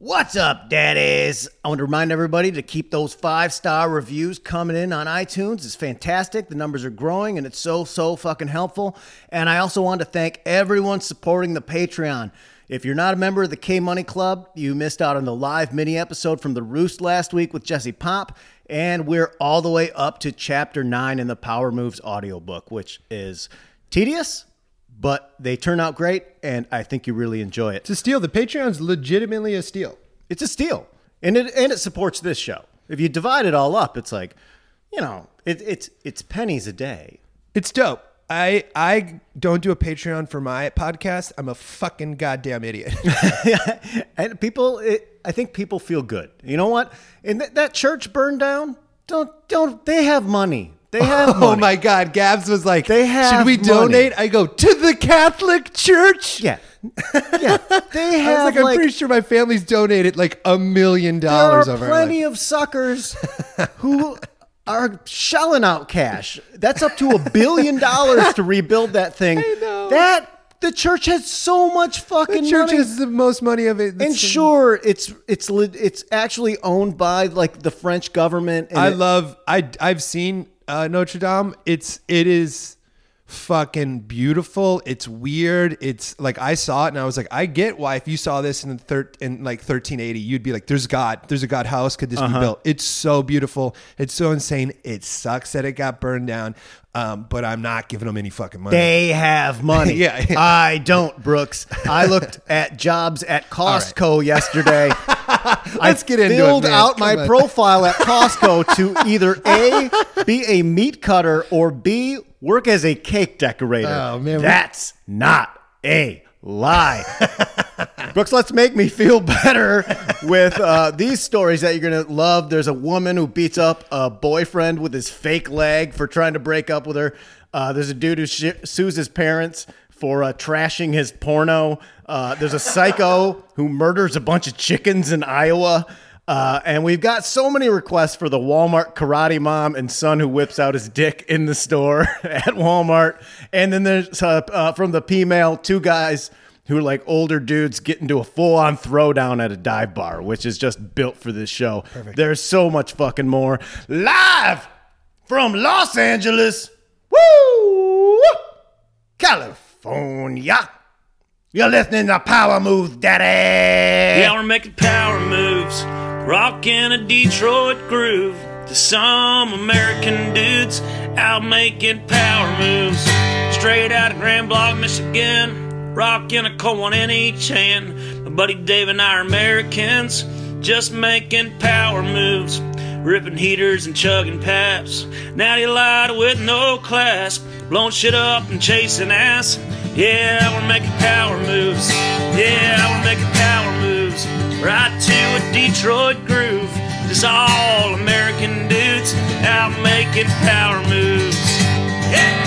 What's up, daddies? I want to remind everybody to keep those five star reviews coming in on iTunes. It's fantastic. The numbers are growing and it's so, so fucking helpful. And I also want to thank everyone supporting the Patreon. If you're not a member of the K Money Club, you missed out on the live mini episode from The Roost last week with Jesse Pop. And we're all the way up to chapter nine in the Power Moves audiobook, which is tedious, but they turn out great. And I think you really enjoy it. It's a steal. The Patreon's legitimately a steal. It's a steal, and it and it supports this show. If you divide it all up, it's like, you know, it, it's it's pennies a day. It's dope. I I don't do a Patreon for my podcast. I'm a fucking goddamn idiot. and people, it, I think people feel good. You know what? And th- that church burned down. Don't don't they have money? They have oh money. my god, Gabs was like, They have should we money. donate? I go to the Catholic Church. Yeah, yeah. They I have was like, I'm like pretty sure my family's donated like a million dollars. there are plenty of suckers who are shelling out cash. That's up to a billion dollars to rebuild that thing. I know. That the church has so much fucking money. the church money. has the most money of it. And sure, it's it's lit- it's actually owned by like the French government. And I it- love. I I've seen uh, Notre Dame. It's it is fucking beautiful. It's weird. It's like I saw it and I was like, I get why if you saw this in the thir- in like 1380, you'd be like, "There's God. There's a God house. Could this be built?" It's so beautiful. It's so insane. It sucks that it got burned down. Um, but I'm not giving them any fucking money. they have money. Yeah, yeah. I don't, Brooks. I looked at jobs at Costco yesterday. Let's get into it, filled man. out my on. profile at Costco to either A, be a meat cutter, or B, work as a cake decorator. Oh, man. That's not a lie. Brooks, let's make me feel better with uh, these stories that you're going to love. There's a woman who beats up a boyfriend with his fake leg for trying to break up with her. Uh, there's a dude who sh- sues his parents for uh, trashing his porno. Uh, there's a psycho who murders a bunch of chickens in Iowa. Uh, and we've got so many requests for the Walmart karate mom and son who whips out his dick in the store at Walmart. And then there's uh, uh, from the P-mail, two guys who are like older dudes get into a full-on throwdown at a dive bar, which is just built for this show. There's so much fucking more. Live from Los Angeles, woo, California. You're listening to Power Moves, Daddy. Yeah, we're making power moves, rocking a Detroit groove to some American dudes out making power moves. Straight out of Grand Blanc, Michigan, rocking a one in each hand. My buddy Dave and I are Americans, just making power moves. Ripping heaters and chugging paps. Natty light with no class. Blowing shit up and chasing ass. Yeah, we're making power moves. Yeah, we're making power moves. Right to a Detroit groove. Just all American dudes out making power moves. Yeah.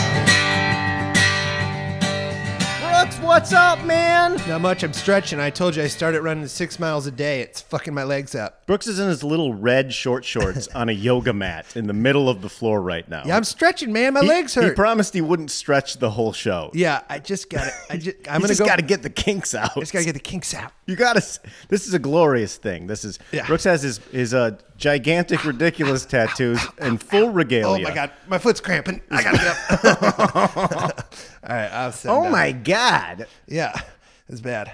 What's up, man? Not much. I'm stretching. I told you I started running six miles a day. It's fucking my legs up. Brooks is in his little red short shorts on a yoga mat in the middle of the floor right now. Yeah, I'm stretching, man. My He- legs hurt. He promised he wouldn't stretch the whole show. yeah, I just got it. I just. I'm gonna just go. got to get the kinks out. I just gotta get the kinks out. You got to. This is a glorious thing. This is. Yeah. Brooks has his his uh, gigantic, ridiculous tattoos in full regalia. Oh my god, my foot's cramping. I gotta get up. All right, I'll sit Oh down. my god! Yeah, it's bad.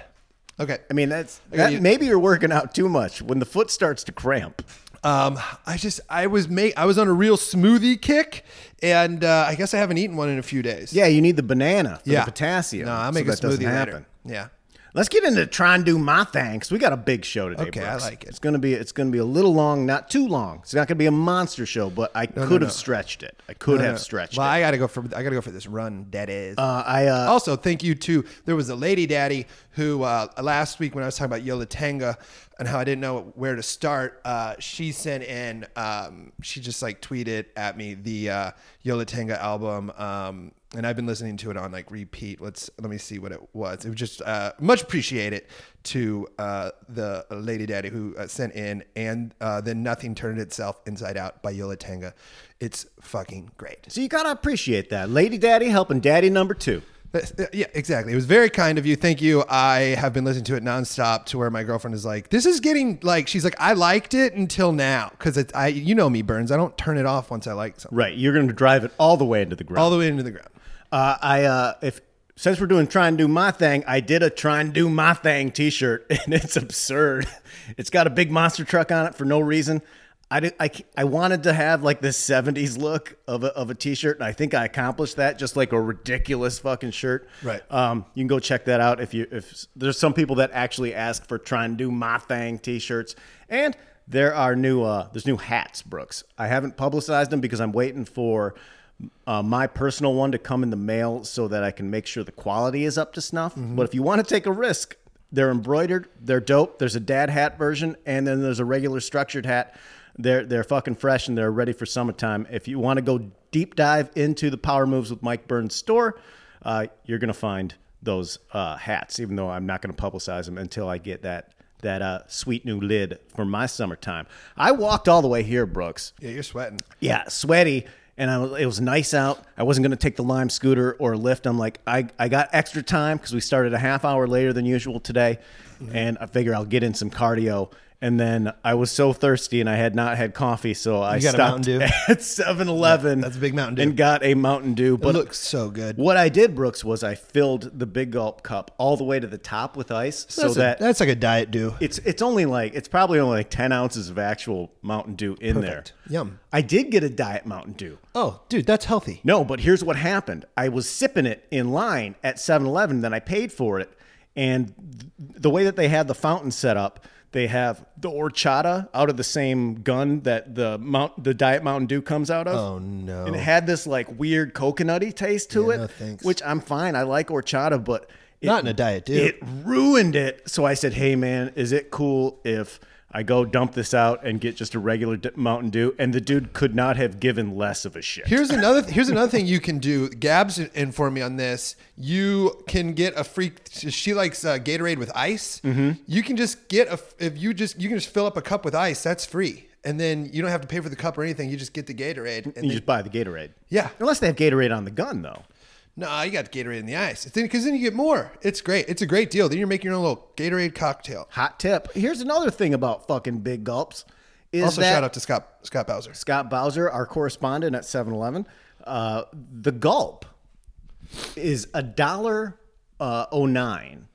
Okay. I mean, that's that, you. maybe you're working out too much when the foot starts to cramp. Um, I just I was make I was on a real smoothie kick, and uh, I guess I haven't eaten one in a few days. Yeah, you need the banana for yeah, the potassium. No, I'll so make a that doesn't smoothie happen. Yeah. Let's get into try and do my thanks. We got a big show today. Okay, I like it. It's gonna be it's gonna be a little long, not too long. It's not gonna be a monster show, but I could no. have stretched it. I could have stretched well, it. I gotta go for I gotta go for this run. That is. uh, I uh, also, thank you to there was a lady daddy who uh, last week when I was talking about Yo La Tengo and how I didn't know where to start, uh, she sent in um, she just like tweeted at me the uh, Yo La Tengo album. Um, and I've been listening to it on like repeat. Let's let me see what it was. It was just uh, much appreciated to uh, the lady daddy who uh, sent in, and uh, then nothing turned itself inside out by Yo La Tengo. It's fucking great. so you gotta appreciate that, Lady Daddy helping Daddy number two. Uh, yeah, exactly. It was very kind of you. Thank you. I have been listening to it nonstop to where my girlfriend is like, "This is getting like." She's like, "I liked it until now because I, you know me, Burns. I don't turn it off once I like something. Right. You're going to drive it all the way into the ground. All the way into the ground." Uh, I uh, if since we're doing try and do my thing, I did a try and do my thing T-shirt, and it's absurd. It's got a big monster truck on it for no reason. I did, I, I wanted to have like this 70s look of a, of a t-shirt and I think I accomplished that just like a ridiculous fucking shirt. Right. Um, you can go check that out if you if there's some people that actually ask for try and do my thing t-shirts and there are new uh there's new hats, Brooks. I haven't publicized them because I'm waiting for uh, my personal one to come in the mail so that I can make sure the quality is up to snuff. But if you want to take a risk, they're embroidered, they're dope. There's a dad hat version, and then there's a regular structured hat. They're they're fucking fresh and they're ready for summertime. If you want to go deep dive into the Power Moves with Mike Burns store, uh, you're gonna find those uh, hats. Even though I'm not gonna publicize them until I get that that uh, sweet new lid for my summertime. I walked all the way here, Brooks. Yeah, you're sweating. Yeah, sweaty. And I it was nice out. I wasn't going to take the Lime scooter or Lyft. I'm like, I, I got extra time because we started a half hour later than usual today. And I figure I'll get in some cardio. And then I was so thirsty and I had not had coffee. So I You got a stopped Mountain Dew? at 7 Eleven. that's a big Mountain Dew. And got a Mountain Dew. But It looks so good. what I did, Brooks, was I filled the big gulp cup all the way to the top with ice so that's, that a, that's like a diet do. it's it's only like it's probably only like 10 ounces of actual Mountain Dew in Perfect. there. Yum. I did get a diet Mountain Dew. Oh, dude, that's healthy. No, but here's what happened. I was sipping it in line at 7-Eleven, then I paid for it. And th- the way that they had the fountain set up, they have the horchata out of the same gun that the Mount the Diet Mountain Dew comes out of. Oh, no. And it had this like weird coconutty taste to Yeah, it, no thanks. which I'm fine. I like horchata, but it, Not in a diet Dew. It ruined it. So I said, "Hey man, is it cool if I go dump this out and get just a regular D- Mountain Dew?" And the dude could not have given less of a shit. Here's another. Here's another thing you can do. Gabs informed me on this. You can get a free. She likes uh, Gatorade with ice. Mm-hmm. You can just get a. If you just you can just fill up a cup with ice. That's free, and then you don't have to pay for the cup or anything. You just get the Gatorade. And you then, just buy the Gatorade. Yeah. Unless they have Gatorade on the gun, though. No, you got Gatorade in the ice. Because then you get more. It's great. It's a great deal. Then you're making your own little Gatorade cocktail. Hot tip. Here's another thing about fucking big gulps. Is Also, shout out to Scott Scott Bowser. Scott Bowser, our correspondent at 7-Eleven. Uh, the gulp is a dollar uh, oh nine,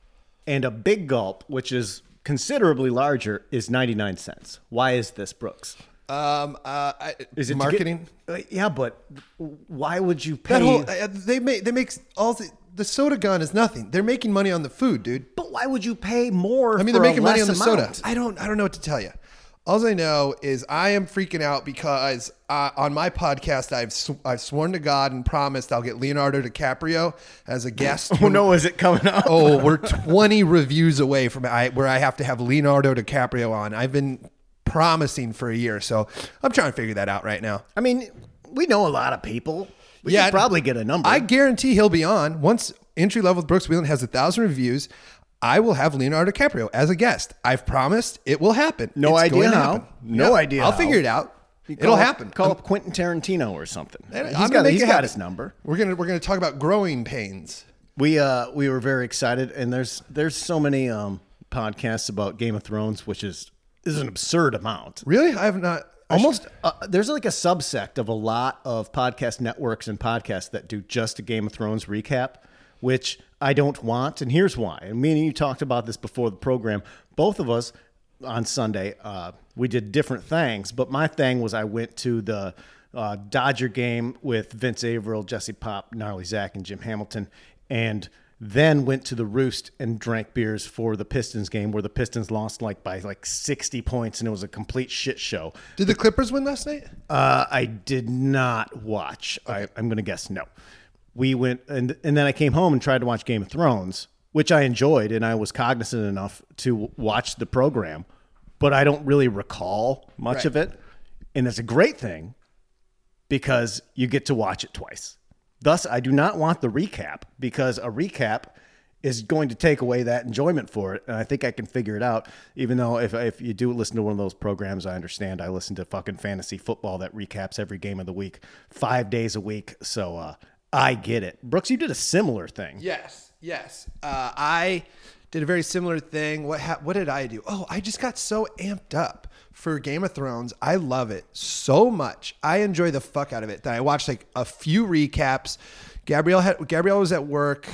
and a big gulp, which is considerably larger, is ninety nine cents. Why is this, Brooks? Um, uh, I, Is it to get- marketing? Uh, yeah, but why would you pay? that whole uh, they make they make all the, the soda gun is nothing. They're making money on the food, dude. but why would you pay more? I mean, they're making money on the amount? soda. I don't. I don't know what to tell you. All I know is I am freaking out because uh, on my podcast I've sw- I've sworn to God and promised I'll get Leonardo DiCaprio as a guest. Oh no, is it coming up? oh, we're 20 reviews away from I, where I have to have Leonardo DiCaprio on. I've been promising for a year, so I'm trying to figure that out right now. I mean, we know a lot of people. We Yeah, could probably get a number. I guarantee he'll be on once entry level with Brooks Wheelan has a thousand reviews. I will have Leonardo DiCaprio as a guest. I've promised it will happen. No It's idea how. happen. No Yeah, idea I'll how. figure it out. It'll up- happen. Call up Quentin Tarantino or something. I'm got make he's got his number. We're gonna we're gonna talk about growing pains. We uh we were very excited, and there's there's so many um podcasts about Game of Thrones, which is is an absurd amount. Really, I have not. I Almost uh, there's like a subsect of a lot of podcast networks and podcasts that do just a Game of Thrones recap, which I don't want, and here's why. And me and you talked about this before the program. Both of us on Sunday, uh, we did different things, but my thing was I went to the uh, Dodger game with Vince Averill, Jesse Pop, Gnarly Zach, and Jim Hamilton, and then went to the Roost and drank beers for the Pistons game where the Pistons lost like by like 60 points and it was a complete shit show. Did the Clippers win last night? Uh, I did not watch. I, I'm going to guess no. We went and and then I came home and tried to watch Game of Thrones, which I enjoyed, and I was cognizant enough to watch the program, but I don't really recall much Right. of it, and that's a great thing because you get to watch it twice. Thus, I do not want the recap because a recap is going to take away that enjoyment for it. And I think I can figure it out. Even though if, if you do listen to one of those programs, I understand. I listen to fucking fantasy football that recaps every game of the week, five days a week. So uh, I get it. Brooks, you did a similar thing. Yes, yes. Uh, I did a very similar thing. What ha- what did I do? Oh, I just got so amped up for Game of Thrones. I love it so much. I enjoy the fuck out of it. That I watched like a few recaps. Gabrielle had Gabrielle was at work.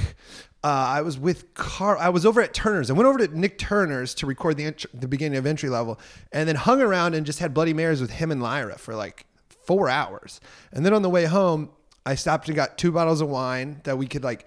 Uh, I was with Carl. I was over at Turner's. I went over to Nick Turner's to record the int- the beginning of entry level, and then hung around and just had Bloody Marys with him and Lyra for like four hours. And then on the way home, I stopped and got two bottles of wine that we could like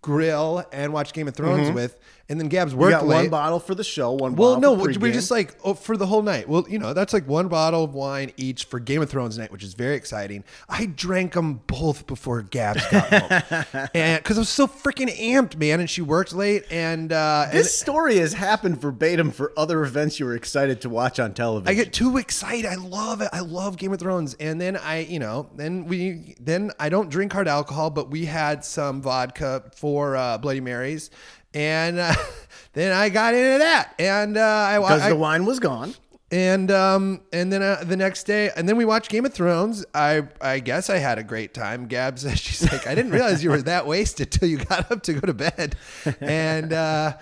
grill and watch Game of Thrones with. And then Gab's You worked got late. one bottle for the show, one bottle. well, no, we're just like oh, for the whole night. Well, you know, that's like one bottle of wine each for Game of Thrones night, which is very exciting. I drank them both before Gabs got home, and because I was so freaking amped, man. And she worked late, and uh, and This story has happened verbatim for other events you were excited to watch on television. I get too excited. I love it. I love Game of Thrones. And then I, you know, then we, then I don't drink hard alcohol, but we had some vodka for uh, Bloody Marys, and uh, then I got into that, and uh, I, because the wine was gone. and um and then uh, the next day and then we watched Game of Thrones. I I guess I had a great time. Gab says she's like I didn't realize you were that wasted till you got up to go to bed, and. uh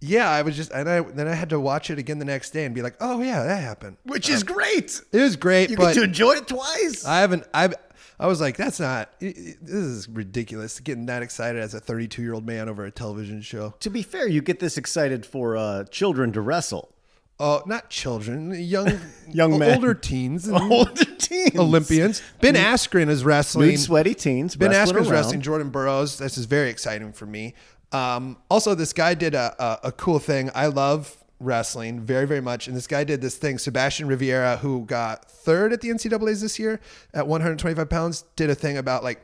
yeah, I was just, and I then I had to watch it again the next day and be like, "Oh yeah, that happened." Which is great. It was great, You but get to enjoy it twice. I haven't. I I was like, that's not. This is ridiculous. Getting that excited as a 32 year old man over a television show. to be fair, you get this excited for uh, children to wrestle. Oh, not children, young, Young men. older teens, Older teens. Olympians. Ben Askren is wrestling. Nude, sweaty teens. Ben Askren's around. wrestling Jordan Burroughs. This is very exciting for me. Um, also, this guy did a, a, a cool thing. I love wrestling very, very much. And this guy did this thing. Sebastian Rivera, who got third at the NCAA's this year at 125 pounds, did a thing about like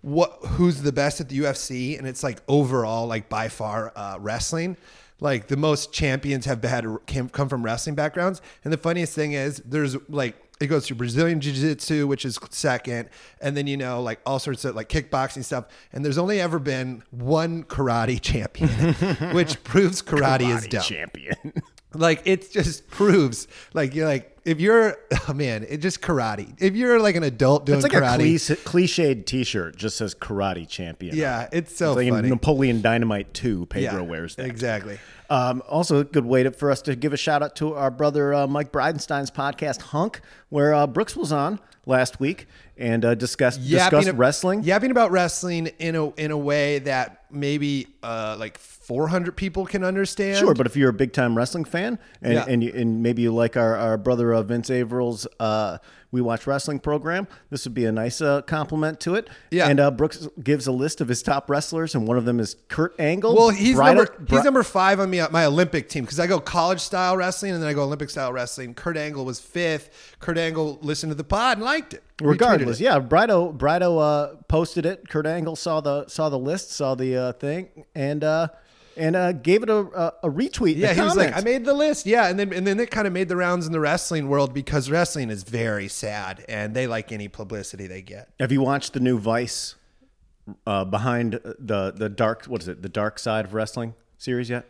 what who's the best at the UFC, and it's like overall, like by far, uh, wrestling. Like the most champions have had came, come from wrestling backgrounds. And the funniest thing is, there's like it goes through Brazilian Jiu Jitsu, which is second, and then you know like all sorts of like kickboxing stuff. And there's only ever been one karate champion, which proves karate, is Karate dumb. champion. Like it just proves like you're like if you're oh man, it just karate. If you're like an adult doing It's like karate, a cliche, cliched T-shirt. Just says karate champion. yeah, it's so It's like funny. Napoleon Dynamite 2, Pedro yeah, wears that. exactly. Um, also, a good way to, for us to give a shout out to our brother uh, Mike Bridenstine's podcast Hunk, where uh, Brooks was on last week and uh, discussed discussed ab- wrestling. yapping about wrestling in a in a way that maybe uh, like 400 people can understand. Sure, but if you're a big time wrestling fan and Yeah. and, you, and maybe you like our, our brother uh, Vince Averill's uh, We Watch Wrestling program, this would be a nice uh, compliment to it. Yeah. And uh, Brooks gives a list of his top wrestlers, and one of them is Kurt Angle. Well, he's Bridal- number Bri- he's number five on me my Olympic team because I go college style wrestling and then I go Olympic style wrestling. Kurt Angle was fifth. Kurt Angle listened to the pod and liked it. Regardless, it. yeah, Brido Brido uh, posted it. Kurt Angle saw the saw the list, saw the uh, thing, and uh, and uh, gave it a, a, a retweet. Yeah, a he was like, I made the list. Yeah, and then and then it kind of made the rounds in the wrestling world because wrestling is very sad and they like any publicity they get. Have you watched the new Vice uh, behind the the dark? What is it? The Dark Side of Wrestling series yet?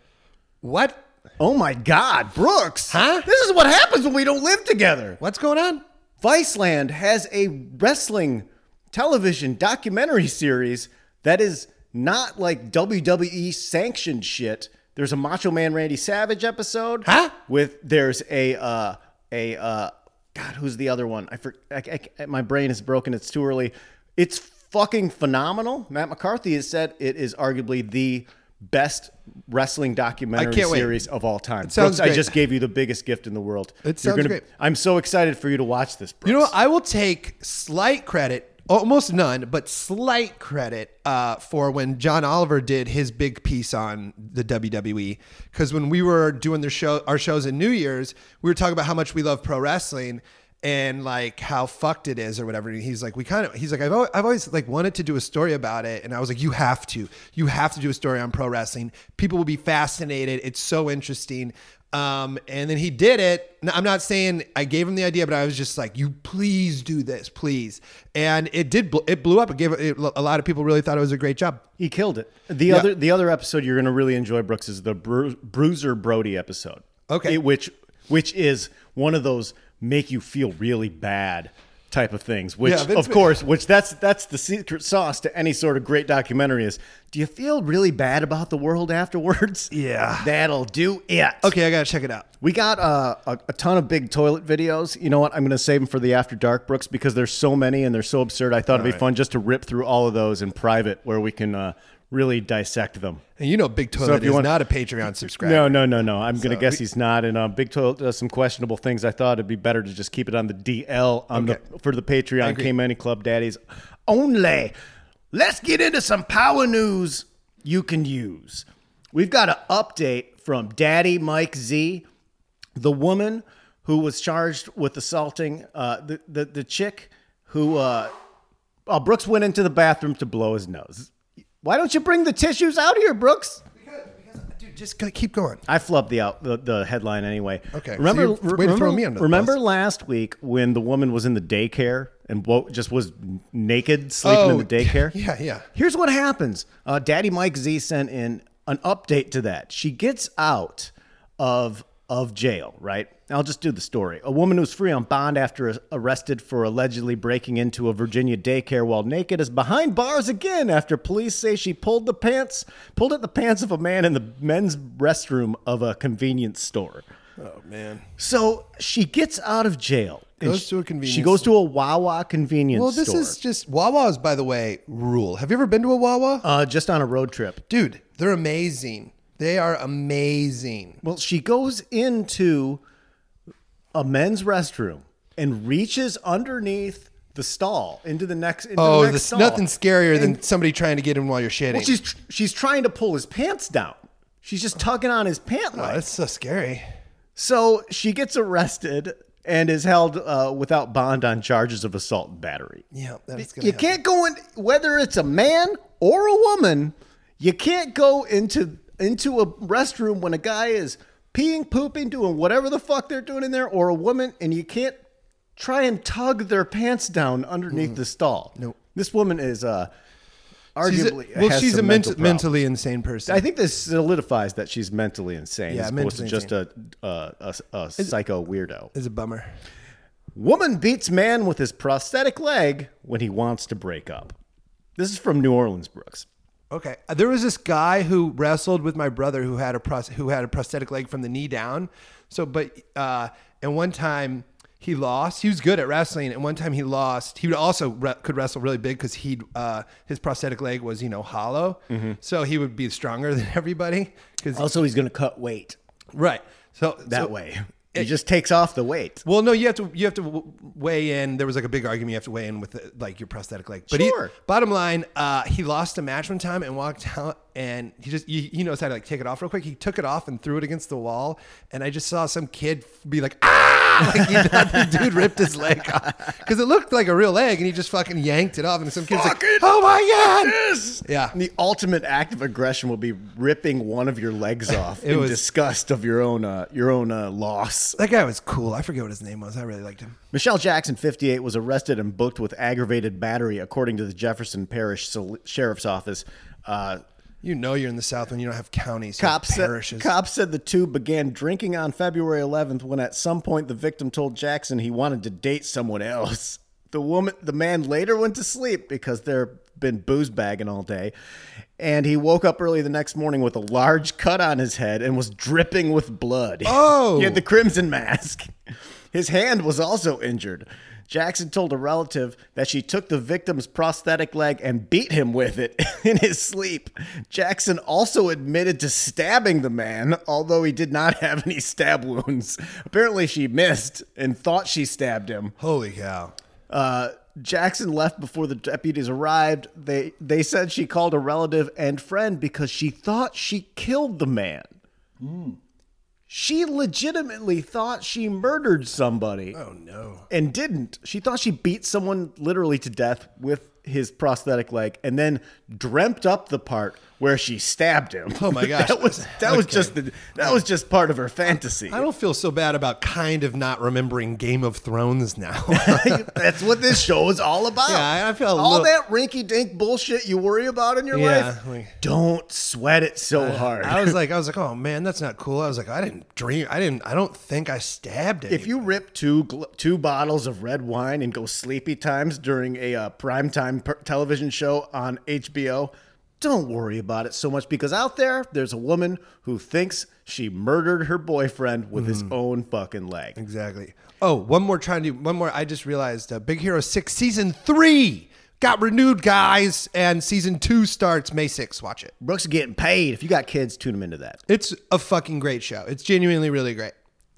What? Oh my God, Brooks! Huh? This is what happens when we don't live together. What's going on? Viceland has a wrestling television documentary series that is not like WWE sanctioned shit. There's a Macho Man Randy Savage episode. Huh? With there's a uh, a uh, God, who's the other one? I, for, I, I my brain is broken. It's too early. It's fucking phenomenal. Matt McCarthy has said it is arguably the best wrestling documentary series of all time. sounds Brooks, I just gave you the biggest gift in the world. It sounds great. I'm so excited for you to watch this. Brooks. You know, what? I will take slight credit, almost none, but slight credit uh, for when John Oliver did his big piece on the WWE. Because when we were doing the show, our shows in New Year's, we were talking about how much we love pro wrestling and like how fucked it is or whatever. And he's like, we kind of, he's like, I've always, I've always like wanted to do a story about it. And I was like, you have to, you have to do a story on pro wrestling. People will be fascinated. It's so interesting. Um, and then he did it. Now, I'm not saying I gave him the idea, but I was just like, "You please do this, please." And it did. bl- It blew up. It gave it, a lot of people really thought it was a great job. He killed it. The Yeah. other the other episode you're going to really enjoy Brooks is the Bru- Bruiser Brody episode. Okay. It- which which is one of those make you feel really bad type of things. Which, Yeah, Vince of course, which that's that's the secret sauce to any sort of great documentary. Is do you feel really bad about the world afterwards? Yeah. that'll do it. Okay, I gotta check it out. We got uh, a, a ton of big toilet videos. You know what? I'm to save them for the After Dark, Brooks, because there's so many and they're so absurd. I thought it'd be right. fun just to rip through all of those in private where we can uh, really dissect them. And you know, Big Toilet if you is want- not a Patreon subscriber. No, no, no, no. I'm going to guess we- he's not. And uh, Big Toilet does some questionable things. I thought it'd be better to just keep it on the DL on Okay. the for the Patreon. K Money Club Daddies only. Let's get into some power news you can use. We've got an update from Daddy Mike Z, the woman who was charged with assaulting uh, the, the the chick who uh, uh, Brooks went into the bathroom to blow his nose. Why don't you bring the tissues out here, Brooks? Because, dude, just go- keep going. I flubbed the out the, the headline anyway. Okay, so Remember, you're way to remember, throw me under the remember bus. last week when the woman was in the daycare and wo- just was naked sleeping in Oh, the daycare? yeah, yeah. Here's what happens. Uh, Daddy Mike Z sent in an update to that. She gets out of of jail, right? I'll just do the story. A woman who's free on bond after arrested for allegedly breaking into a Virginia daycare while naked is behind bars again after police say she pulled the pants, pulled at the pants of a man in the men's restroom of a convenience store. Oh man. So she gets out of jail. Goes she- to a convenience She goes to a Wawa convenience Well, this store. is just Wawa's, by the way, rule. Have you ever been to a Wawa? uh, just on a road trip. Dude, they're amazing. They are amazing. Well, she goes into a men's restroom and reaches underneath the stall into the next. Into Oh, the next nothing scarier than somebody trying to get in while you're shitting. Well, she's she's trying to pull his pants down. She's just tugging on his pant oh, leg. that's so scary. So she gets arrested and is held uh, without bond on charges of assault and battery. Yeah, that's You happen. can't go in whether it's a man or a woman. You can't go into into a restroom when a guy is peeing, pooping, doing whatever the fuck they're doing in there, or a woman, and you can't try and tug their pants down underneath the stall. Nope. This woman is uh, She's a, arguably well, has she's some a ment- mental problems. mentally insane person. I think this solidifies that she's mentally insane Yeah, as opposed to just a, a, a, a psycho weirdo. is a bummer. Woman beats man with his prosthetic leg when he wants to break up. This is from New Orleans, Brooks. Okay, Uh, there was this guy who wrestled with my brother who had a pros- who had a prosthetic leg from the knee down. So, but uh, and one time he lost. He was good at wrestling, and one time he lost. He would also re- could wrestle really big because he uh, his prosthetic leg was you know hollow, so he would be stronger than everybody. Because Also, he's going to cut weight right, so that so- way. He just takes off the weight. Well, no, you have to you have to weigh in. There was like a big argument. You have to weigh in with like your prosthetic leg. But Sure. he, bottom line, uh, he lost a match one time and walked out, and he just he, he knows how to like take it off real quick. He took it off and threw it against the wall, and I just saw some kid be like ah, like he thought the dude ripped his leg off because it looked like a real leg, and he just fucking yanked it off, and some kid's like, Fucking oh my god, Yes. Yeah. The ultimate act of aggression will be ripping one of your legs off It in was- disgust of your own uh, your own uh, loss. that guy was cool. I forget what his name was. I really liked him. Michelle Jackson, 58, was arrested and booked with aggravated battery, according to the Jefferson Parish Sol- Sheriff's Office. Uh, You know you're in the South when you don't have counties, Cops said, parishes. cops said the two began drinking on February 11th when at some point the victim told Jackson he wanted to date someone else. The woman, the man later went to sleep because there been booze bagging all day, and he woke up early the next morning with a large cut on his head and was dripping with blood. Oh. he had oh. the crimson mask. His hand was also injured. Jackson told a relative that she took the victim's prosthetic leg and beat him with it in his sleep. Jackson also admitted to stabbing the man, although he did not have any stab wounds. Apparently, she missed and thought she stabbed him. Holy cow. Uh, Jackson left before the deputies arrived. They they said she called a relative and friend because she thought she killed the man. She legitimately thought she murdered somebody Oh no. and didn't. She thought she beat someone literally to death with his prosthetic leg and then dreamt up the part where she stabbed him. Oh my gosh. that was that was just the, that was just part of her fantasy. I don't feel so bad about kind of not remembering Game of Thrones now. That's what this show is all about. Yeah, I feel all little- that rinky dink bullshit you worry about in your Yeah, life. like- don't sweat it so hard. I was like, I was like, oh man, that's not cool. I was like, I didn't dream. I didn't. I don't think I stabbed it. if you rip two two bottles of red wine and go sleepy times during a uh, primetime per- television show on HBO, don't worry about it so much because out there there's a woman who thinks she murdered her boyfriend with his own fucking leg. Exactly. Oh, one more trying to one more. I just realized uh, Big Hero Six season three got renewed, guys, and season two starts May 6th. Watch it. Brooks is getting paid. If you got kids, tune them into that. It's a fucking great show. It's genuinely really great.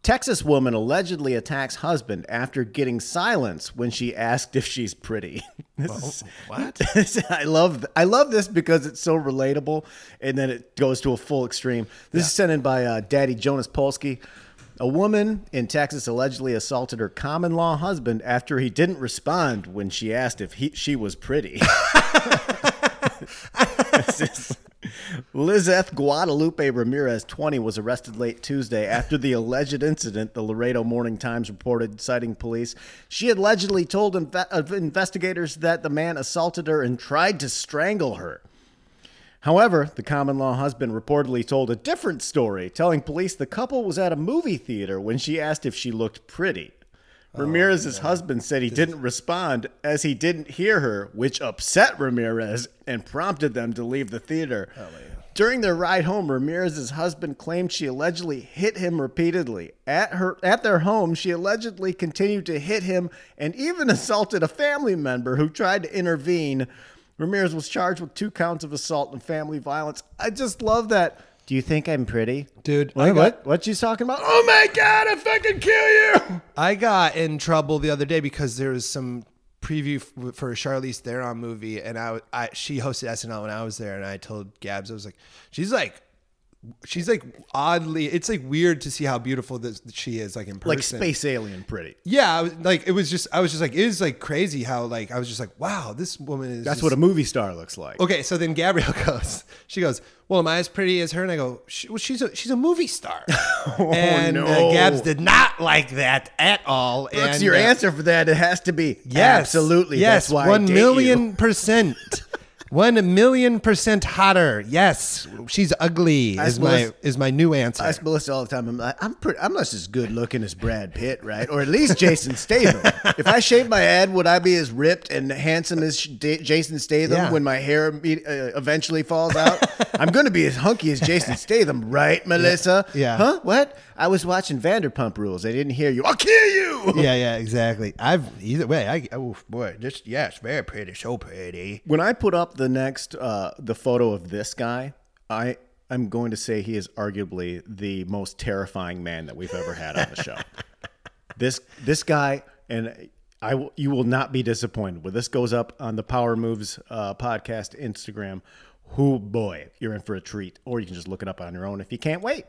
Texas woman allegedly attacks husband after getting silence when she asked if she's pretty. This is- what? I love I love this because it's so relatable, and then it goes to a full extreme. This is sent in by uh, Daddy Jonas Polsky. A woman in Texas allegedly assaulted her common law husband after he didn't respond when she asked if he, she was pretty. This is- Lizeth Guadalupe Ramirez, 20, was arrested late Tuesday after the alleged incident, the Laredo Morning Times reported, citing police. She allegedly told inve- uh, investigators that the man assaulted her and tried to strangle her. However, the common law husband reportedly told a different story, telling police the couple was at a movie theater when she asked if she looked pretty. Oh, Ramirez's husband said he didn't respond as he didn't hear her, which upset Ramirez and prompted them to leave the theater. During their ride home, Ramirez's husband claimed she allegedly hit him repeatedly. At her at their home, she allegedly continued to hit him and even assaulted a family member who tried to intervene. Ramirez was charged with two counts of assault and family violence. I just love that. Do you think I'm pretty? Dude, what, I got- what, what you talking about? Oh my god, I fucking kill you! I got in trouble the other day because there was some preview f- for a Charlize Theron movie, and I, I she hosted SNL when I was there, and I told Gabs I was like, she's like. She's like oddly, it's like weird to see how beautiful this, she is, like in person. Like space alien pretty. Yeah, I was, like it was just, I was just like, it is like crazy how like I was just like, wow, this woman is. That's just- what a movie star looks like. Okay, so then Gabrielle goes. She goes, "Well, am I as pretty as her?" And I go, she, "Well, she's a she's a movie star." and uh, no. Gabs did not like that at all. Brooks, and, your uh, answer for that it has to be Yes, absolutely. Yes, That's why I date million percent. One million percent hotter. Yes, she's ugly. I Is my is my new answer. I ask Melissa all the time. I'm like, I'm pretty. I'm not as good looking as Brad Pitt, right? Or at least Jason Statham. if I shaved my head, would I be as ripped and handsome as Da- Jason Statham Yeah. when my hair uh, eventually falls out? I'm going to be as hunky as Jason Statham, right, Melissa? Yeah. Huh? What? I was watching Vanderpump Rules. I didn't hear you. I'll kill you. yeah, yeah, exactly. I've either way. I oh boy, just yes, very pretty, so pretty. When I put up the next uh, the photo of this guy, I I'm going to say he is arguably the most terrifying man that we've ever had on the show. this this guy and I will- you will not be disappointed when this goes up on the Power Moves uh, podcast Instagram. Who boy, you're in for a treat, or you can just look it up on your own if you can't wait.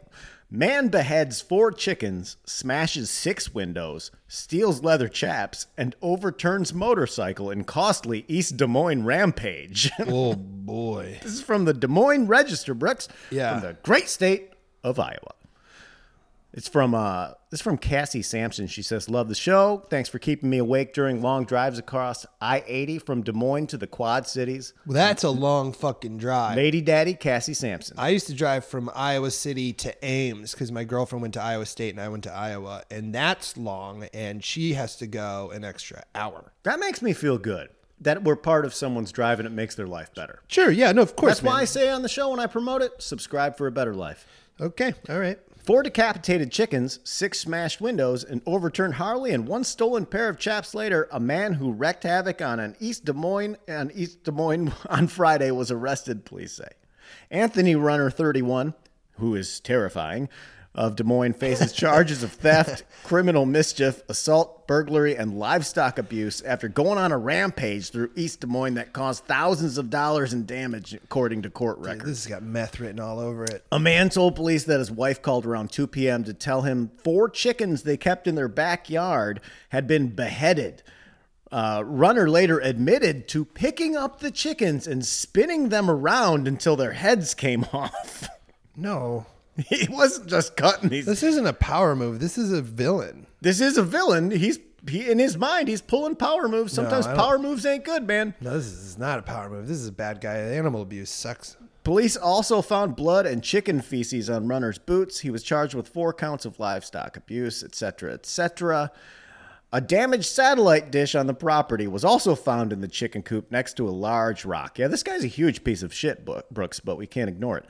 Man beheads four chickens, smashes six windows, steals leather chaps, and overturns motorcycle in costly East Des Moines rampage. Oh boy. this is from the Des Moines Register, Brooks. Yeah. From the great state of Iowa. It's from uh is from Cassie Sampson. She says, Love the show. Thanks for keeping me awake during long drives across I 80 from Des Moines to the Quad Cities. Well, that's a long fucking drive. Lady Daddy Cassie Sampson. I used to drive from Iowa City to Ames because my girlfriend went to Iowa State and I went to Iowa, and that's long, and she has to go an extra hour. That makes me feel good. That we're part of someone's drive and it makes their life better. Sure, yeah, no, of course. That's why I say on the show when I promote it, subscribe for a better life. Okay, all right. Four decapitated chickens, six smashed windows, an overturned Harley, and one stolen pair of chaps later, a man who wreaked havoc on an East Des Moines on East Des Moines on Friday was arrested, police say. Anthony Runner, 31, who is terrifying, of Des Moines faces charges of theft, criminal mischief, assault, burglary, and livestock abuse after going on a rampage through East Des Moines that caused thousands of dollars in damage, according to court records. This has got meth written all over it. A man told police that his wife called around 2 p.m. to tell him four chickens they kept in their backyard had been beheaded. Uh, Runner later admitted to picking up the chickens and spinning them around until their heads came off. No, he wasn't just cutting these. this isn't a power move. This is a villain. This is a villain. He's he in his mind. He's pulling power moves. Sometimes I don't- power moves ain't good, man. No, this is not a power move. This is a bad guy. Animal abuse sucks. Police also found blood and chicken feces on Runner's boots. He was charged with four counts of livestock abuse, etc., etc. A damaged satellite dish on the property was also found in the chicken coop next to a large rock. Yeah, this guy's a huge piece of shit, Bo- Brooks, but we can't ignore it.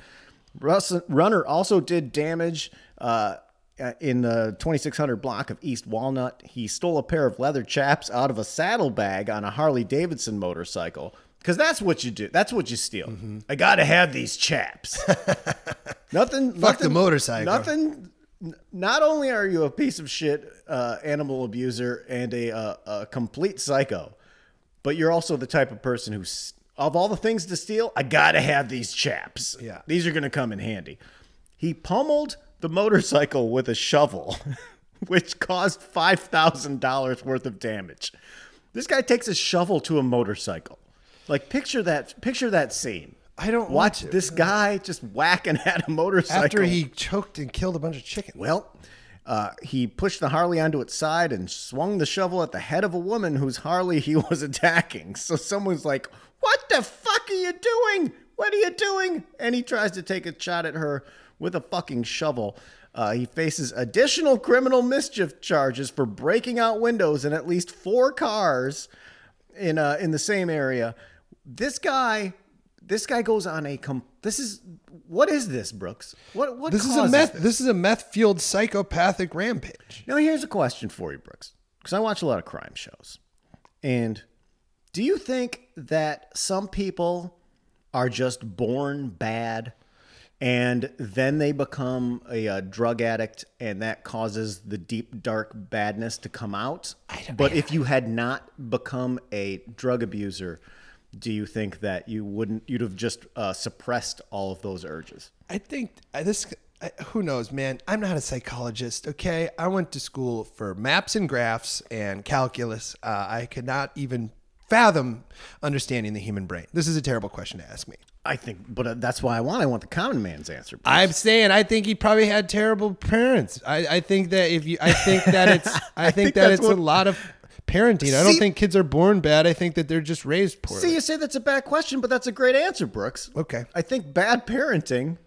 Russ, Runner also did damage uh, uh, in the 2600 block of East Walnut. He stole a pair of leather chaps out of a saddlebag on a Harley Davidson motorcycle. Because that's what you do. That's what you steal. I got to have these chaps. nothing. Fuck the nothing- motorcycle. Nothing. Not only are you a piece of shit uh, animal abuser and a, uh, a complete psycho, but you're also the type of person who's of all the things to steal, I gotta have these chaps. Yeah. These are gonna come in handy. He pummeled the motorcycle with a shovel, which caused five thousand dollars worth of damage. This guy takes a shovel to a motorcycle. Like picture that picture that scene. I don't watch this guy just whacking at a motorcycle. After he choked and killed a bunch of chickens. Well, uh, he pushed the Harley onto its side and swung the shovel at the head of a woman whose Harley he was attacking. So someone's like, What the fuck are you doing? What are you doing? And he tries to take a shot at her with a fucking shovel. Uh, he faces additional criminal mischief charges for breaking out windows in at least four cars in uh, in the same area. This guy, this guy goes on a com- this is what is this, Brooks? What what this is a meth. this? This is a meth fueled psychopathic rampage. Now, here's a question for you, Brooks, because I watch a lot of crime shows. And do you think that some people are just born bad and then they become a, uh drug addict and that causes the deep, dark badness to come out? But if you had not become a drug abuser, do you think that you wouldn't, you'd have just uh, suppressed all of those urges? I think this. I, who knows, man? I'm not a psychologist. Okay, I went to school for maps and graphs and calculus. Uh, I could not even fathom understanding the human brain. This is a terrible question to ask me. I think, but uh, that's why I want. I want the common man's answer. I'm saying I think he probably had terrible parents. I, I think that if you, I think that it's, I, think, think that it's what- a lot of parenting. I don't think kids are born bad. I think that they're just raised poorly. See, you say that's a bad question, but that's a great answer, Brooks. Okay. I think bad parenting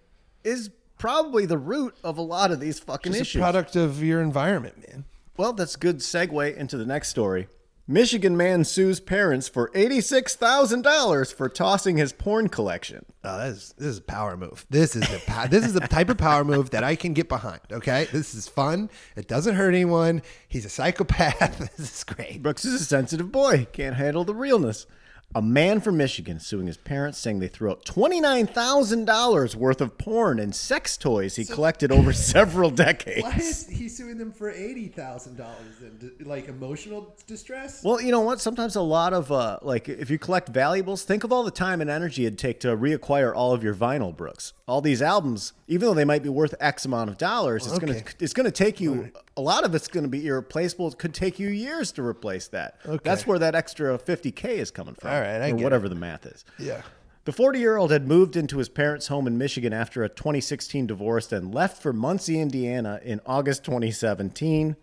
is probably the root of a lot of these fucking it's a issues. product of your environment, man. Well, that's good segue into the next story. Michigan man sues parents for $86,000 for tossing his porn collection. Oh, this is, this is a power move. This is a this is the type of power move that I can get behind. Okay, this is fun. It doesn't hurt anyone. He's a psychopath. this is great. Brooks is a sensitive boy, can't handle the realness. A man from Michigan suing his parents, saying they threw out $29,000 worth of porn and sex toys he collected over several decades. Why is he suing them for eighty thousand dollars? Like emotional distress? Well, you know what? Sometimes a lot of uh, like if you collect valuables, think of all the time and energy it'd take to reacquire all of your vinyl, Brooks. All these albums, even though they might be worth X amount of dollars, it's gonna it's gonna take you a lot of it's gonna be irreplaceable. It could take you years to replace that. Okay. That's where that extra 50k is coming from, All right, I or get whatever the math is. Yeah. The 40 year old had moved into his parents' home in Michigan after a 2016 divorce and left for Muncie, Indiana in August 2017.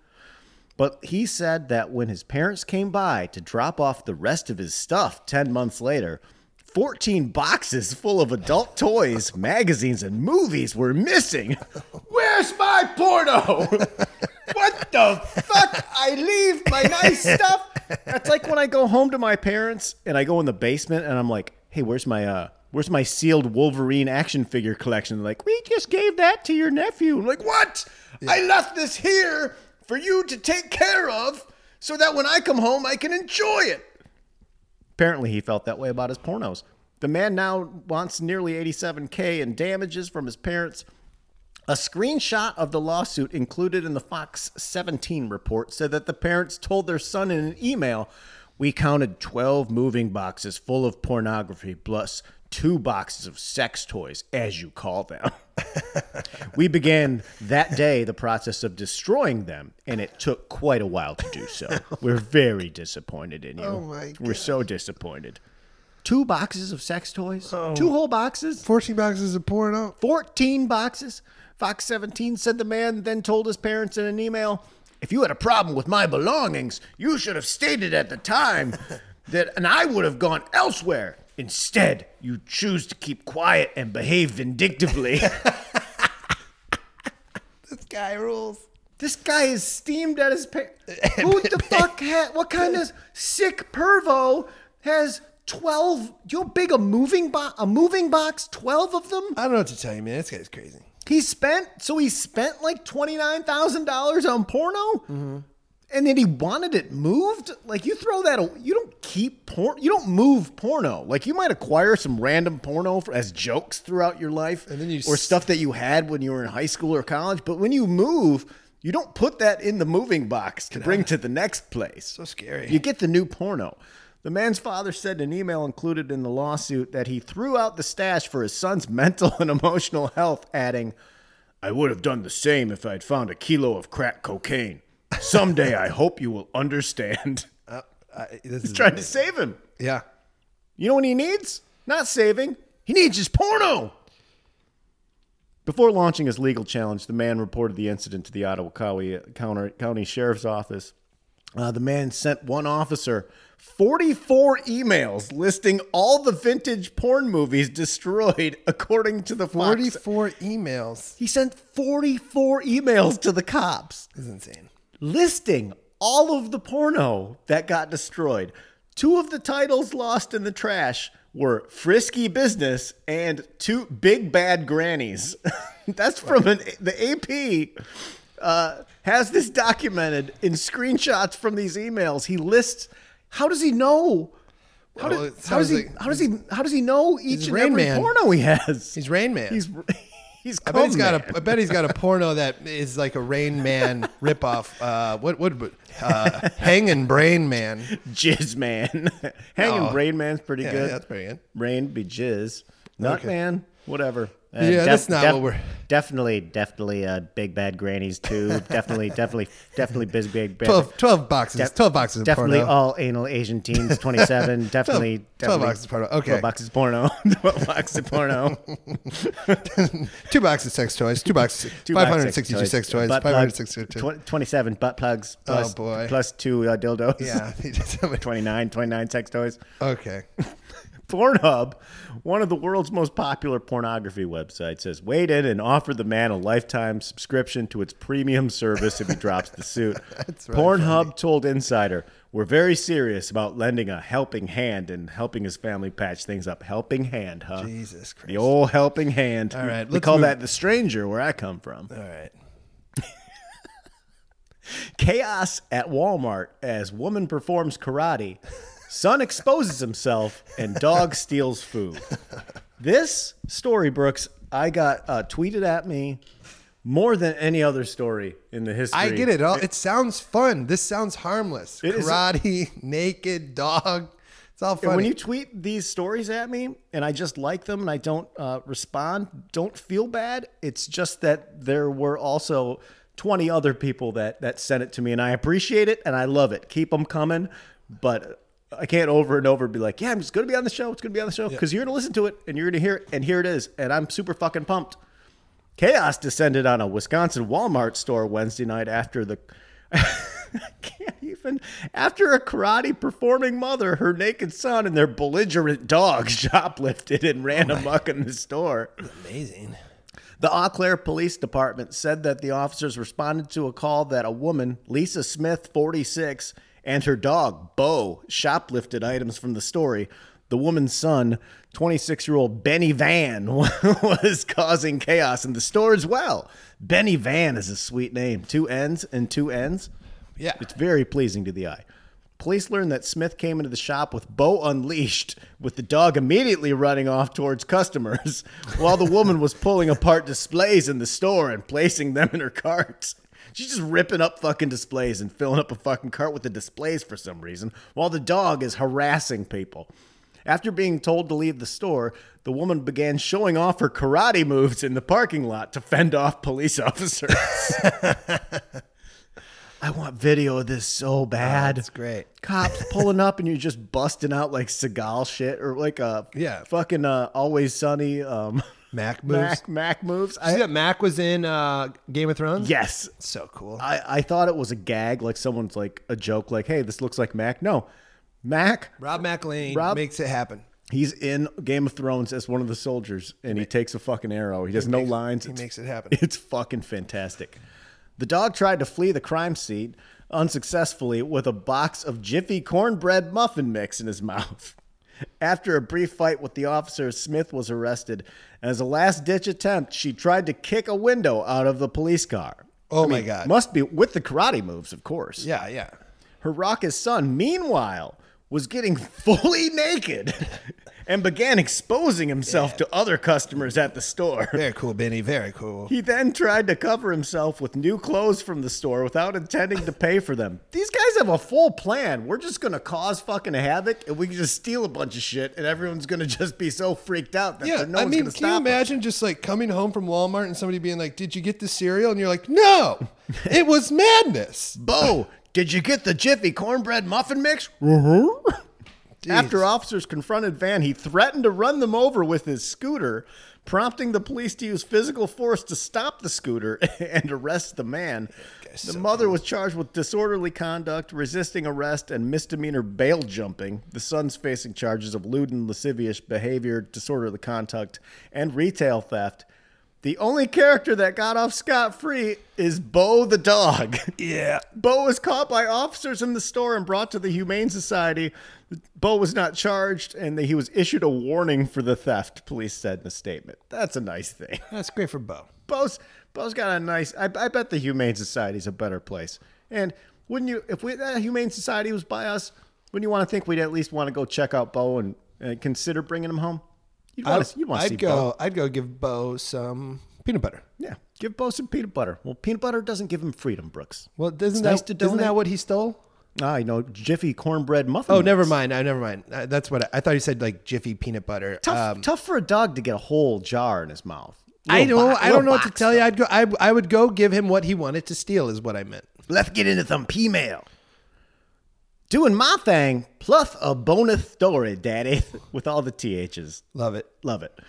But he said that when his parents came by to drop off the rest of his stuff 10 months later, 14 boxes full of adult toys, magazines, and movies were missing. Where's my porno? the fuck? I leave my nice stuff. That's like when I go home to my parents and I go in the basement and I'm like, hey, where's my uh where's my sealed Wolverine action figure collection? They're like, we just gave that to your nephew. I'm like, what? I left this here for you to take care of so that when I come home I can enjoy it. Apparently, he felt that way about his pornos. The man now wants nearly 87K in damages from his parents. A screenshot of the lawsuit included in the Fox 17 report said that the parents told their son in an email, We counted 12 moving boxes full of pornography plus two boxes of sex toys, as you call them. we began that day the process of destroying them, and it took quite a while to do so. We're very disappointed in you. Oh my We're so disappointed. Two boxes of sex toys? Oh. Two whole boxes? 14 boxes of porno. 14 boxes. Fox 17 said the man then told his parents in an email If you had a problem with my belongings, you should have stated at the time that, and I would have gone elsewhere. Instead, you choose to keep quiet and behave vindictively. This guy rules. this guy is steamed at his parents. Who the fuck? Ha- what kind of sick pervo has 12? You know big a moving box? A moving box? 12 of them? I don't know what to tell you, man. This guy's crazy. He spent so he spent like twenty nine thousand dollars on porno, mm-hmm. and then he wanted it moved. Like you throw that, you don't keep porn, you don't move porno. Like you might acquire some random porno for, as jokes throughout your life, And then you or s- stuff that you had when you were in high school or college. But when you move, you don't put that in the moving box to bring to the next place. So scary. You get the new porno. The man's father said in an email included in the lawsuit that he threw out the stash for his son's mental and emotional health, adding, I would have done the same if I'd found a kilo of crack cocaine. Someday I hope you will understand. Uh, I, this He's is trying to save him. Yeah. You know what he needs? Not saving. He needs his porno. Before launching his legal challenge, the man reported the incident to the Ottawa County, County, County Sheriff's Office. Uh, the man sent one officer 44 emails listing all the vintage porn movies destroyed according to the Fox. 44 emails. He sent 44 emails to the cops This is insane. listing all of the porno that got destroyed. Two of the titles lost in the trash were Frisky Business and Two Big Bad Grannies. That's from an, the AP. Uh, has this documented in screenshots from these emails. He lists. How does he know? How, Well, do- how does he? like- how does he? How does he know each and Rain every Man. porno he has? He's Rain Man. He's he's. I bet he's got a. I bet he's got a porno that is like a Rain Man ripoff. Uh, what would uh, Hanging Brain Man? Jizz Man. Hanging Oh. Brain Man's pretty Yeah, good. that's pretty good. Rain be jizz. Nut Okay. Man, whatever. Uh, Yeah, that's not what we're- Definitely, definitely, uh, big bad grannies too. definitely, definitely, definitely, big big bad. 12, 12 boxes. Def- 12 boxes of Definitely porno. all anal Asian teens. Twenty-seven. Definitely, 12 definitely. boxes of porno. Okay. Twelve boxes of porno. Twelve boxes of porno. Two boxes sex toys. Two boxes. Two boxes 562 sex toys. Five hundred sixty two. Twenty seven butt plugs. Plus, boy. Plus two uh, dildos. Yeah. he just have a- 29, 29 sex toys. okay. Pornhub, one of the world's most popular pornography websites, has weighed in and offered the man a lifetime subscription to its premium service if he drops the suit. That's really Pornhub told Insider, "We're very serious about lending a helping hand and helping his family patch things up. Helping hand, huh? Jesus Christ. The old helping hand. All right, we call move- that the stranger where I come from. All right. Chaos at Walmart as woman performs karate, son exposes himself, and dog steals food. This story, Brooks, I got uh, tweeted at me more than any other story in the history. I get it. All it sounds fun. This sounds harmless. It Karate, naked, dog. It's all funny. when you tweet these stories at me and I just like them and I don't uh, respond, don't feel bad. It's just that there were also 20 other people that, that sent it to me and I appreciate it and I love it. Keep them coming. But I can't over and over be like, yeah, I'm just going to be on the show. It's going to be on the show because you're going to listen to it and you're going to hear it. And here it is. And I'm super fucking pumped. Chaos descended on a Wisconsin Walmart store Wednesday night after the. I can't even. After a karate performing mother, her naked son, and their belligerent dog shoplifted and ran oh amok in the store. Amazing. The Eau Claire Police Department said that the officers responded to a call that a woman, Lisa Smith, 46, and her dog, Bo, shoplifted items from the story. The woman's son, 26 year old Benny Van, was causing chaos in the store as well. Benny Van is a sweet name. Two N's and two N's. Yeah. It's very pleasing to the eye. Police learned that Smith came into the shop with Bo unleashed, with the dog immediately running off towards customers, while the woman was pulling apart displays in the store and placing them in her cart. She's just ripping up fucking displays and filling up a fucking cart with the displays for some reason, while the dog is harassing people. After being told to leave the store, the woman began showing off her karate moves in the parking lot to fend off police officers. I want video of this so bad. That's great. Cops pulling up and you're just busting out like Seagal shit or like a Yeah. fucking uh, Always Sunny um, Mac moves. Mac Mac moves. Did you see I, that Mac was in uh, Game of Thrones? yes, So cool. I, I thought it was a gag, like someone's like a joke, like, "Hey, this looks like Mac." No, Mac. Rob McElhenney Rob- makes it happen. He's in Game of Thrones as one of the soldiers, and he takes a fucking arrow. He has no makes- lines. he It's- makes it happen. It's fucking fantastic. The dog tried to flee the crime scene unsuccessfully with a box of Jiffy cornbread muffin mix in his mouth. After a brief fight with the officer, Smith was arrested. As a last ditch attempt, she tried to kick a window out of the police car. Oh my God. Must be with the karate moves, of course. Yeah, yeah. Her raucous son, meanwhile, was getting fully naked and began exposing himself to other customers at the store. Very cool, Benny. Very cool. He then tried to cover himself with new clothes from the store without intending to pay for them. These guys have a full plan. We're just going to cause fucking havoc and we can just steal a bunch of shit and everyone's going to just be so freaked out that Yeah, no I one's mean, going to can you stop us. imagine just like coming home from Walmart and somebody being like, "Did you get the cereal?" And you're like, "No, it was madness." Bo, did you get the Jiffy cornbread muffin mix? After officers confronted Van, he threatened to run them over with his scooter, prompting the police to use physical force to stop the scooter and arrest the man. The mother was charged with disorderly conduct, resisting arrest, and misdemeanor bail jumping. The son's facing charges of lewd and lascivious behavior, disorderly conduct, and retail theft. The only character that got off scot free is Bo the dog. Yeah. Bo was caught by officers in the store and brought to the Humane Society. Bo was not charged and he was issued a warning for the theft, police said in a statement. That's a nice thing. That's great for Bo. Bo's, Bo's got a nice, I, I bet the Humane Society's a better place. And wouldn't you, if we, that Humane Society was by us, wouldn't you want to think we'd at least want to go check out Bo and, and consider bringing him home? You'd want to, you'd want to I'd Bo. go. I'd go give Bo some peanut butter. Yeah, give Bo some peanut butter. Well, peanut butter doesn't give him freedom, Brooks. Well, It's doesn't nice that to isn't that donate. what he stole? Ah, you know, Jiffy cornbread muffin. Oh, mix. never mind. I never mind. Uh, That's what I, I thought. You said like Jiffy peanut butter. Tough, Um, tough for a dog to get a whole jar in his mouth. I Little know. bo- I don't know what to box, tell you. I'd go. I, I would go give him what he wanted to steal. Is what I meant. Let's get into some P-mail. Doing my thing, plus a bonus story, Daddy, with all the THs. Love it. Love it.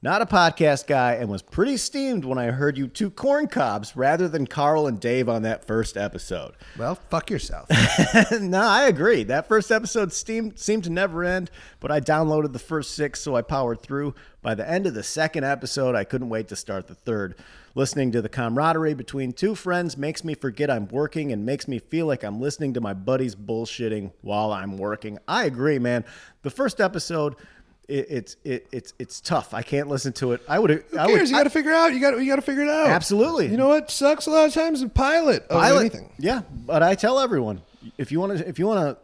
Not a podcast guy and was pretty steamed when I heard you two corn cobs rather than Carl and Dave on that first episode. Well, fuck yourself. no, I agree. That first episode seemed, seemed to never end, but I downloaded the first six, so I powered through. By the end of the second episode, I couldn't wait to start the third. Listening to the camaraderie between two friends makes me forget I'm working and makes me feel like I'm listening to my buddies bullshitting while I'm working. I agree, man. The first episode. It, it's it, it's it's tough. I can't listen to it. I would. Who I cares? would. you got to figure out. You got. You got to figure it out. Absolutely. You know what sucks a lot of times? A pilot. Pilot- anything. Yeah, but I tell everyone if you want to if you want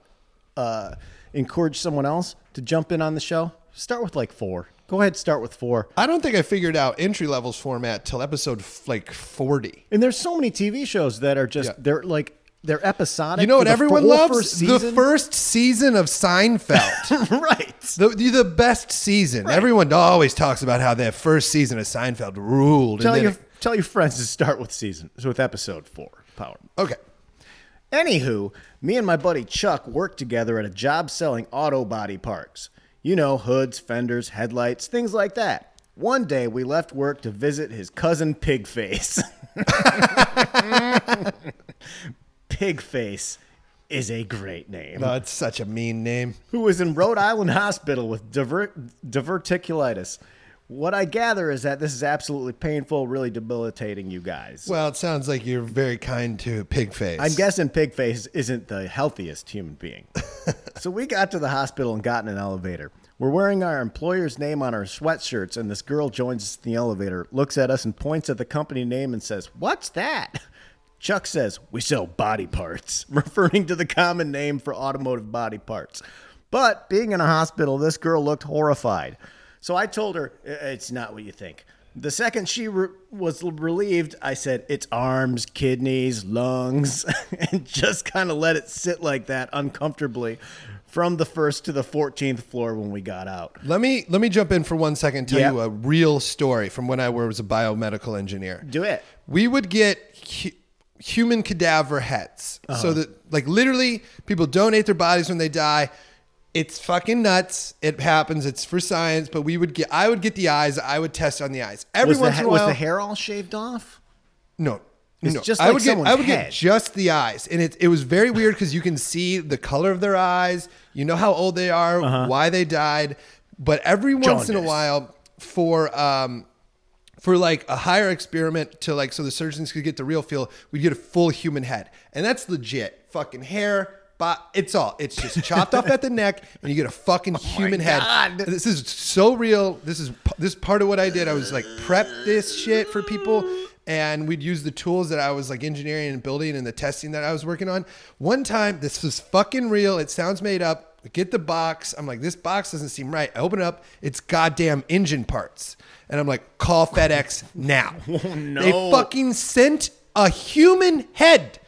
to uh, encourage someone else to jump in on the show, start with like four. Go ahead, start with four. I don't think I figured out entry levels format till episode f- like forty. And there's so many TV shows that are just Yeah. they're like they're episodic. You know what everyone loves? First the first season of Seinfeld. right. the, the best season. Everyone always talks about how that first season of Seinfeld ruled. Tell your it- tell your friends to start with season so with episode four. Power. okay. Anywho, me and my buddy Chuck worked together at a job selling auto body parts. You know, hoods, fenders, headlights, things like that. One day we left work to visit his cousin Pigface. Pigface is a great name. No, it's such a mean name. Who was in Rhode Island hospital with divert- diverticulitis. What I gather is that this is absolutely painful, really debilitating you guys. Well, it sounds like you're very kind to Pigface. I'm guessing Pigface isn't the healthiest human being. so we got to the hospital and got in an elevator. We're wearing our employer's name on our sweatshirts, and this girl joins us in the elevator, looks at us, and points at the company name and says, What's that? Chuck says, We sell body parts, referring to the common name for automotive body parts. But being in a hospital, this girl looked horrified. So I told her, It's not what you think. The second she re- was relieved, I said, It's arms, kidneys, lungs, and just kind of let it sit like that uncomfortably from the first to the 14th floor when we got out. Let me let me jump in for one second and tell Yeah. you a real story from when I was a biomedical engineer. Do it. We would get human cadaver heads. Uh-huh. So that like literally people donate their bodies when they die. It's fucking nuts. It happens. It's for science, but we would get I would get the eyes, I would test on the eyes. Every Was once ha- in a while. was the hair all shaved off? No. It's no. just I like would get I would head. get just the eyes. And it it was very weird because you can see the color of their eyes, you know how old they are, why they died. But every once in a Uh-huh. While for um for like a higher experiment to like so the surgeons could get the real feel, we'd get a full human head. And that's legit. Fucking hair, but it's all. It's just chopped off at the neck and you get a fucking oh human head. God. This is so real. This is this is part of what I did. I was like prep this shit for people and we'd use the tools that I was like engineering and building and the testing that I was working on. One time, this was fucking real. It sounds made up. I get the box. I'm like, this box doesn't seem right. I open it up. It's goddamn engine parts. And I'm like, call FedEx now. Oh, no. They fucking sent a human head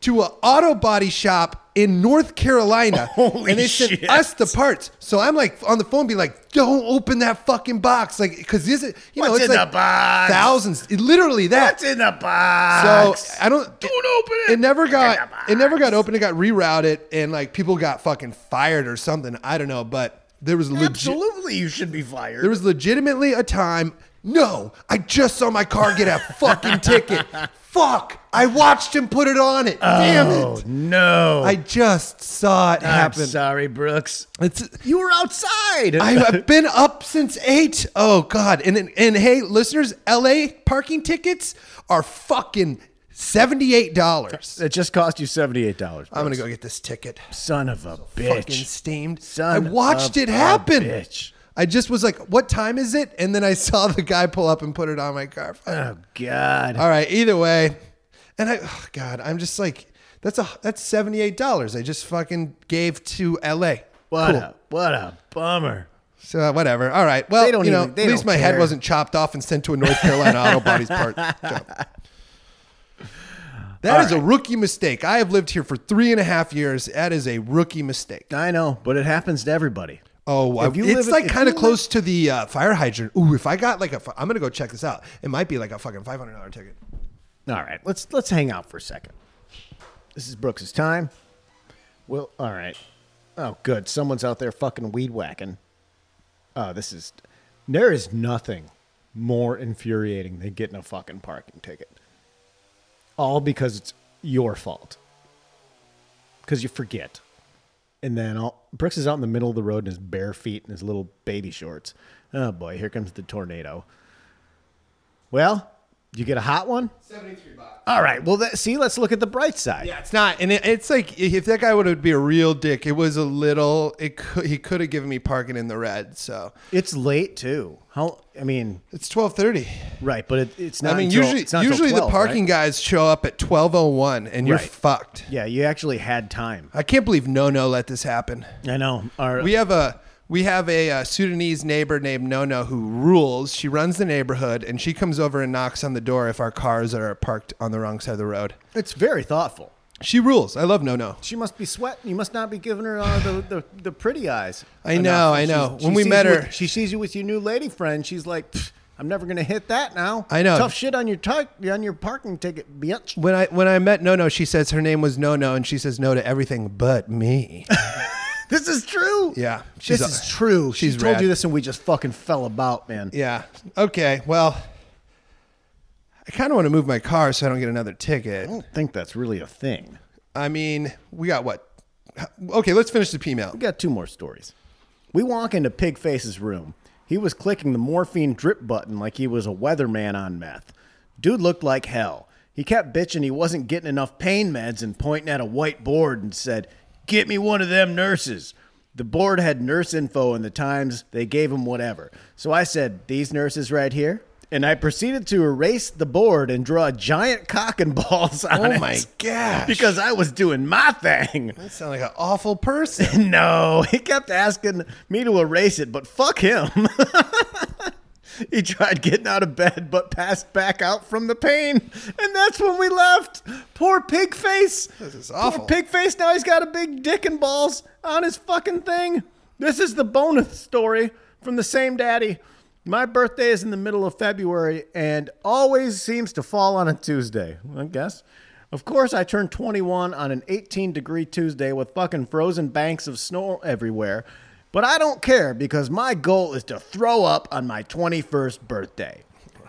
to an auto body shop in North Carolina. Holy and they sent shit. us the parts. So I'm like on the phone, be like, "Don't open that fucking box!" Like, because this is, you know, What's it's in like the box? thousands, it- literally that. What's in the box? So I don't. Don't open it. It never got. It never got open. It got rerouted, and like people got fucking fired or something. I don't know, but there was legit. Absolutely, you should be fired. There was legitimately a time. No, I just saw my car get a fucking ticket. Fuck! I watched him put it on it. Damn oh it! no! I just saw it I'm happen. sorry, Brooks. It's You were outside. I've been up since eight. Oh God! And, and hey, listeners, L.A. parking tickets are fucking seventy eight dollars. it just cost you seventy eight dollars. I'm gonna go get this ticket. Son of a Fucking bitch. steamed. Son I watched it happen. bitch. I just was like, "What time is it?" And then I saw the guy pull up and put it on my car. Oh God. All right. Either way, and I, oh God, I'm just like, that's a that's seventy eight dollars. I just fucking gave to L.A. What Cool. a what a bummer. So uh, whatever. All right. Well, you know, even- at least my head wasn't chopped off and sent to a North Carolina auto bodies part. job. That is a rookie mistake. I have lived here for three and a half years. That is a rookie mistake. I know, but it happens to everybody. Oh, If you it's like kind of close to the uh, fire hydrant. Ooh, if I got like a, fi- I'm gonna go check this out. It might be like a fucking five hundred dollar ticket. All right, let's let's hang out for a second. This is Brooks's time. Well, all right. Oh, good. Someone's out there fucking weed whacking. Oh, this is. There is nothing more infuriating than getting a fucking parking ticket. All because it's your fault. Because you forget. And then all, Brooks is out in the middle of the road in his bare feet and his little baby shorts. Oh boy, here comes the tornado. Well, you get a hot one? Seventy three bucks. All right. Well, that, see, let's look at the bright side. Yeah, it's not, and it, it's like if that guy would be a real dick, it was a little. It could, he could have given me parking in the red. So It's late too. How? I mean, it's twelve thirty. right, but it, it's not. I mean, until- usually it's not usually 12, the parking right? guys show up at twelve oh one, and you're Right. fucked. Yeah, you actually had time. I can't believe No No let this happen. I know. Our, We have a we have a, uh Sudanese neighbor named Nono who rules. She runs the neighborhood, and she comes over and knocks on the door if our cars are parked on the wrong side of the road. it's very thoughtful. She rules. I love Nono. She must be sweating. You must not be giving her uh, the, the the pretty eyes. I know, I know. she When we sees met you her- with- she sees you with your new lady friend. She's like, "Pfft, I'm never gonna hit that now. I know. Tough shit on your ti- on your parking ticket, bitch. When I when I met Nono, she says her name was Nono, and she says no to everything but me. This is true. Yeah, this a- uh, is true. she's she told rad. you this, and we just fucking fell about, man. yeah. Okay. Well, I kind of want to move my car so I don't get another ticket. I don't think that's really a thing. I mean, we got what? Okay, let's finish the P mail. We got two more stories. We walk into Pigface's room. He was clicking the morphine drip button like he was a weatherman on meth. Dude looked like hell. He kept bitching he wasn't getting enough pain meds and pointing at a white board and said, Get me one of them nurses. The board had nurse info in the times. They gave him whatever. So I said, These nurses right here? And I proceeded to erase the board and draw a giant cock and balls on it. Oh it. my gosh. Because I was doing my thing. You sound like an awful person. No, he kept asking me to erase it, but fuck him. He tried getting out of bed, but passed back out from the pain. And that's when we left. Poor pig face. This is awful. Poor pig face. Now he's got a big dick and balls on his fucking thing. This is the bonus story from the same daddy. My birthday is in the middle of February and always seems to fall on a Tuesday, I guess. Of course, I turned 21 on an 18 degree Tuesday with fucking frozen banks of snow everywhere. But I don't care because my goal is to throw up on my 21st birthday.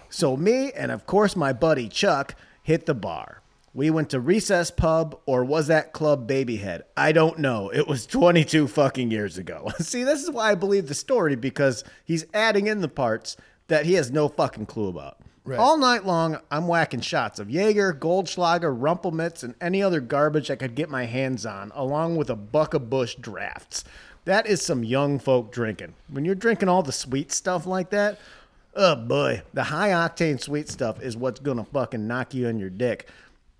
So, me and of course my buddy Chuck hit the bar. We went to Recess Pub, or was that Club Babyhead? I don't know. It was 22 fucking years ago. See, this is why I believe the story because he's adding in the parts that he has no fucking clue about. Right. All night long, I'm whacking shots of Jaeger, Goldschlager, Rumple Minze, and any other garbage I could get my hands on, along with a buck of Busch drafts. That is some young folk drinking. When you're drinking all the sweet stuff like that, oh boy, the high octane sweet stuff is what's gonna fucking knock you on your dick.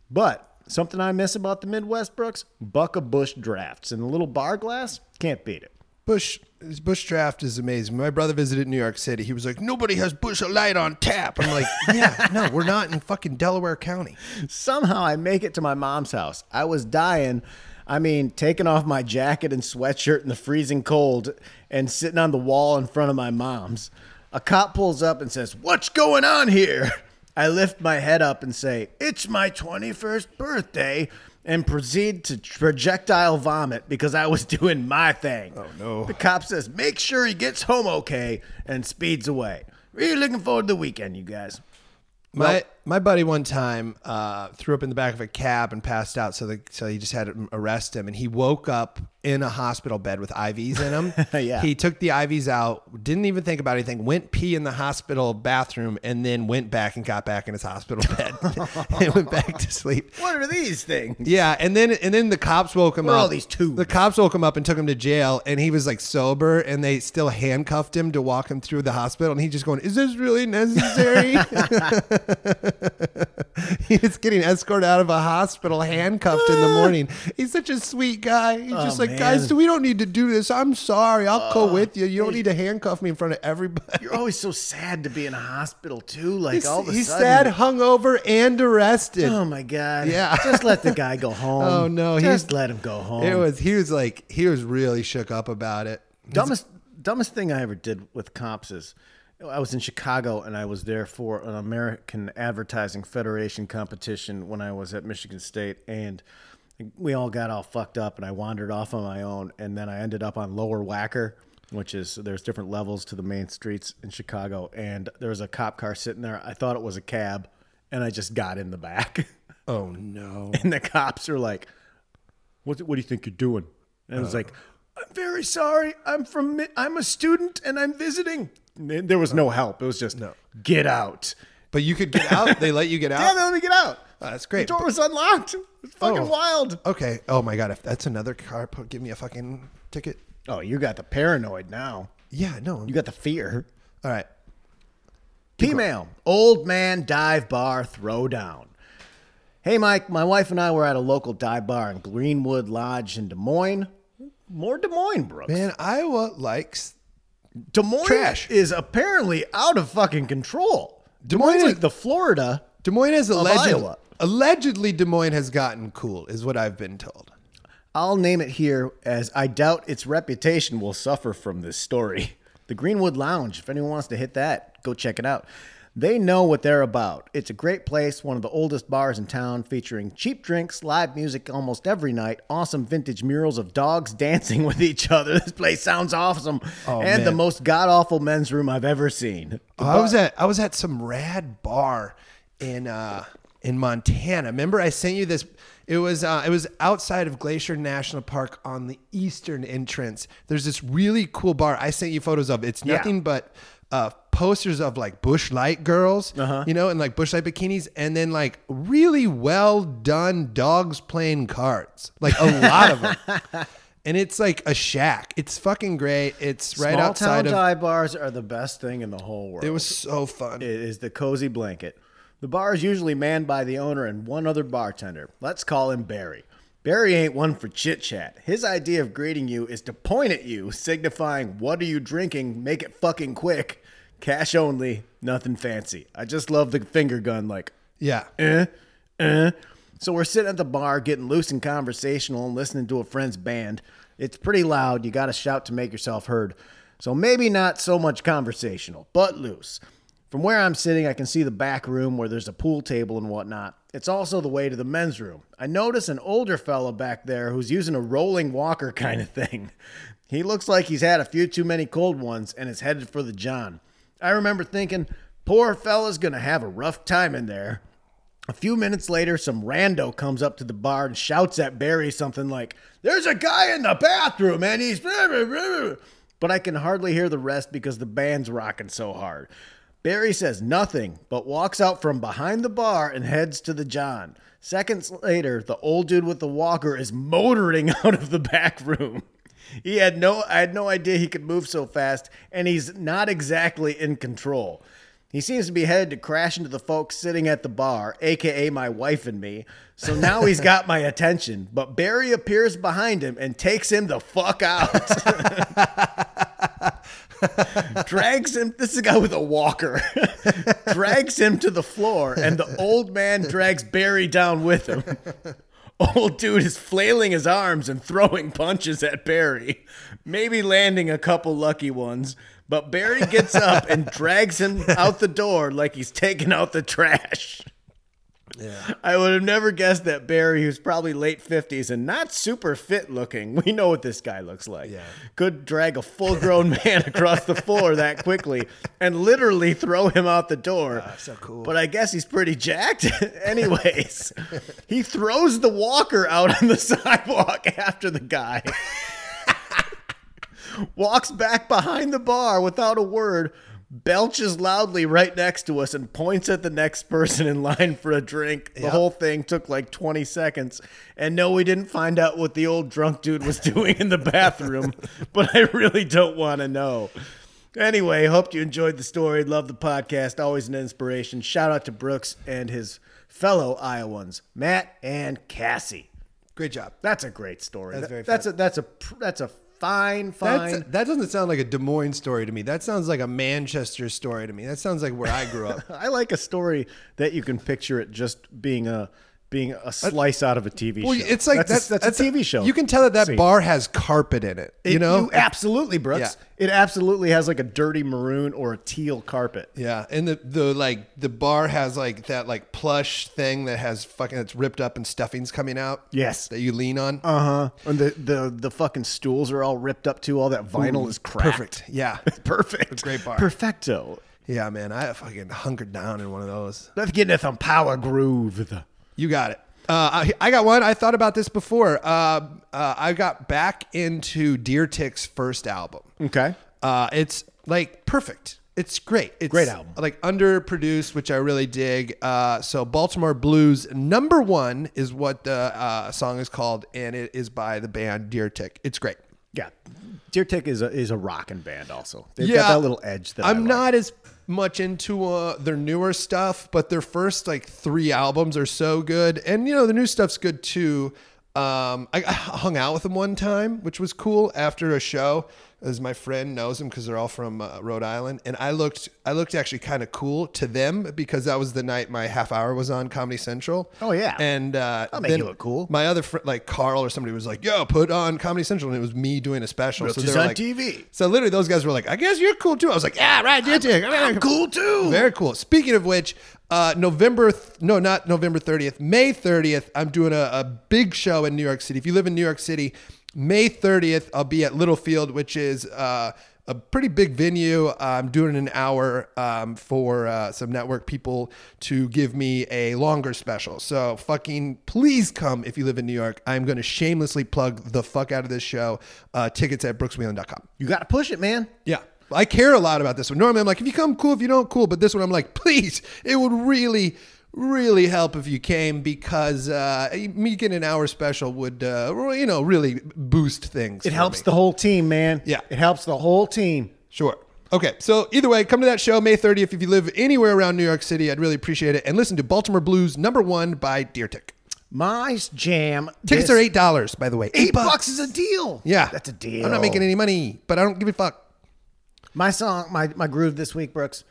But something I miss about the Midwest, Brooks, buck of Busch drafts in a little bar glass, can't beat it. Busch Busch draft is amazing. My brother visited New York City. He was like, "Nobody has Busch a Light on tap." I'm like, "Yeah, no, we're not in fucking Delaware County." Somehow I make it to my mom's house. I was dying. I mean, taking off my jacket and sweatshirt in the freezing cold and sitting on the wall in front of my mom's. A cop pulls up and says, What's going on here? I lift my head up and say, It's my 21st birthday, and proceed to projectile vomit because I was doing my thing. Oh, no. The cop says, Make sure he gets home okay, and speeds away. Really looking forward to the weekend, you guys. My my buddy one time uh, threw up in the back of a cab and passed out. So the so he just had to arrest him, and he woke up in a hospital bed with IVs in him. Yeah. he took the IVs out, didn't even think about anything, went pee in the hospital bathroom, and then went back and got back in his hospital bed and went back to sleep. What are these things? Yeah, and then and then the cops woke him What up. all these tubes? The cops woke him up and took him to jail, and he was like sober, and they still handcuffed him to walk him through the hospital, and he just going, "Is this really necessary?" he was getting escorted out of a hospital, handcuffed in the ah. morning. He's such a sweet guy. He's oh, just like, man. "Guys, we don't need to do this. I'm sorry. I'll go ah. with you. You don't need to handcuff me in front of everybody." You're always so sad to be in a hospital too. Like He's, all of a he's sudden, sad, hungover, and arrested. Oh my god! Yeah. just let the guy go oh, home. Oh, no, just he's- let him go home. It was he was like he was really shook up about it. dumbest dumbest thing I ever did with cops is I was in Chicago and I was there for an American Advertising Federation competition when I was at Michigan State and we all got all fucked up and I wandered off on my own and then I ended up on Lower Wacker which is there's different levels to the main streets in Chicago and there was a cop car sitting there I thought it was a cab and I just got in the back Oh no. and the cops are like, "What? What do you think you're doing?" And I was uh. like, "I'm very sorry. I'm from. I'm a student and I'm visiting." There was no help. It was just, No. "Get out." But you could get out. They let you get Yeah, out. they let me get out. Oh, that's great. The door was unlocked. It's fucking Oh. wild. Okay. Oh my god, if that's another car, put give me a fucking ticket. Oh, you got the paranoid now. Yeah, no. You got the fear. All right. Female, old man dive bar throwdown. Hey, Mike, my wife and I were at a local dive bar in Greenwood Lodge in Des Moines. More Des Moines, Brooks. Man, Iowa likes Des Moines Trash. is apparently out of fucking control. Des Moines Moines is- like the Florida. Des Moines has allegedly Iowa. allegedly Des Moines has gotten cool, is what I've been told. I'll name it here as I doubt its reputation will suffer from this story. The Greenwood Lounge, if anyone wants to hit that, go check it out. They know what they're about. It's a great place, one of the oldest bars in town, featuring cheap drinks, live music almost every night, awesome vintage murals of dogs dancing with each other. This place sounds awesome. Oh, and the most god awful men's room I've ever seen. Oh, I was at I was at some rad bar in uh in Montana. Remember I sent you this it was uh, it was outside of Glacier National Park on the eastern entrance. There's this really cool bar. I sent you photos of. It's Yeah. nothing but uh, posters of like Busch light girls, Uh-huh. you know, and like Busch light bikinis, and then like really well done dogs playing cards, like a lot of them. And it's like a shack. It's fucking great. It's right Small outside town of. dive bars are the best thing in the whole world. It was so fun. It is the cozy blanket. The bar is usually manned by the owner and one other bartender. Let's call him Barry. Barry ain't one for chit chat. His idea of greeting you is to point at you, signifying, What are you drinking? Make it fucking quick. Cash only, nothing fancy. I just love the finger gun, like, Yeah. eh, eh. So we're sitting at the bar, getting loose and conversational, and listening to a friend's band. It's pretty loud. You got to shout to make yourself heard. So maybe not so much conversational, but loose. From where I'm sitting, I can see the back room where there's a pool table and whatnot. It's also the way to the men's room. I notice an older fella back there who's using a rolling walker kind of thing. He looks like he's had a few too many cold ones and is headed for the John. I remember thinking, poor fella's gonna have a rough time in there. A few minutes later, some rando comes up to the bar and shouts at Barry something like, There's a guy in the bathroom and he's. But I can hardly hear the rest because the band's rocking so hard. Barry says nothing, but walks out from behind the bar and heads to the John. Seconds later, the old dude with the walker is motoring out of the back room. He had no I had no idea he could move so fast, and he's not exactly in control. He seems to be headed to crash into the folks sitting at the bar, aka my wife and me. So now he's got my attention. But Barry appears behind him and takes him the fuck out. drags him. This is a guy with a walker. drags him to the floor, and the old man drags Barry down with him. Old dude is flailing his arms and throwing punches at Barry, maybe landing a couple lucky ones. But Barry gets up and drags him out the door like he's taking out the trash. Yeah. I would have never guessed that Barry, who's probably late 50s and not super fit looking, we know what this guy looks like, Yeah. could drag a full grown man across the floor that quickly and literally throw him out the door. Ah, so cool. But I guess he's pretty jacked. Anyways, he throws the walker out on the sidewalk after the guy. Walks back behind the bar without a word, belches loudly right next to us, and points at the next person in line for a drink. The Yep. whole thing took like 20 seconds. And no, we didn't find out what the old drunk dude was doing in the bathroom, but I really don't want to know. Anyway, hope you enjoyed the story. Love the podcast. Always an inspiration. Shout out to Brooks and his fellow Iowans, Matt and Cassie. Great job. That's a great story. That's That- very that's a that's a that's a fine fine. That's, that doesn't sound like a Des Moines story to me. That sounds like a Manchester story to me. That sounds like where I grew up. I like a story that you can picture it just being a being a slice out of a TV Well, show. it's like that's, a, that's, a TV show. You can tell that that See. bar has carpet in it. You It- know, absolutely, Brooks. Yeah. It absolutely has like a dirty maroon or a teal carpet. Yeah, and the the like the bar has like that like plush thing that has fucking that's ripped up and stuffings coming out. Yes. that you lean on. Uh huh. And the, the the fucking stools are all ripped up too. All that vinyl is cracked. Perfect. Yeah, Perfect. great bar. Perfecto. yeah, man. I fucking hunkered down in one of those. Let's get into some power groove. You got it. Uh, I, I got one. I thought about this before. Uh, uh, I got back into Deer Tick's first album. Okay. Uh, it's like perfect. It's great. It's Great album. Like underproduced, which I really dig. Uh, so Baltimore Blues number one is what the uh, song is called, and it is by the band Deer Tick. It's great. Yeah. Deer Tick is a is a rocking band also. They've got that little edge that I I'm like. not as much into uh, their newer stuff, but their first like three albums are so good, and you know the new stuff's good too. Um, I, I hung out with them one time, which was cool after a show. As my friend knows them because they're all from uh, Rhode Island, and I looked, I looked actually kind of cool to them because that was the night my half hour was on Comedy Central. Oh, yeah. and uh, That'll make you look cool. My other friend, like Carl or somebody, was like, "Yo, put on Comedy Central," and it was me doing a special. Brooks so they're on like, TV. So literally, those guys were like, "I guess you're cool too." I was like, "Yeah, right, Deer Tick. I'm cool too. Very cool. Speaking of which, uh, November, th- no, not November 30th, May 30th, I'm doing a, a big show in New York City. If you live in New York City, May 30th, I'll be at Littlefield, which is uh, a pretty big venue. I'm doing an hour um, for uh, some network people to give me a longer special. So fucking please come if you live in New York. I'm going to shamelessly plug the fuck out of this show. Uh, tickets at brookswheelan.com. You got to push it, man. Yeah. I care a lot about this one. Normally I'm like, if you come, cool. If you don't, cool. But this one I'm like, please, it would really, really help if you came because uh, me getting an hour special would, uh, you know, really boost things. It helps the whole team, man. Yeah. It helps the whole team. Sure. Okay. So either way, come to that show May 30th. If you live anywhere around New York City, I'd really appreciate it. And listen to Baltimore Blues number one by Deer Tick. My jam. Tickets this- are $8, by the way. Eight bucks is a deal. Yeah. That's a deal. I'm not making any money, but I don't give a fuck. My song, my my groove this week, Brooks,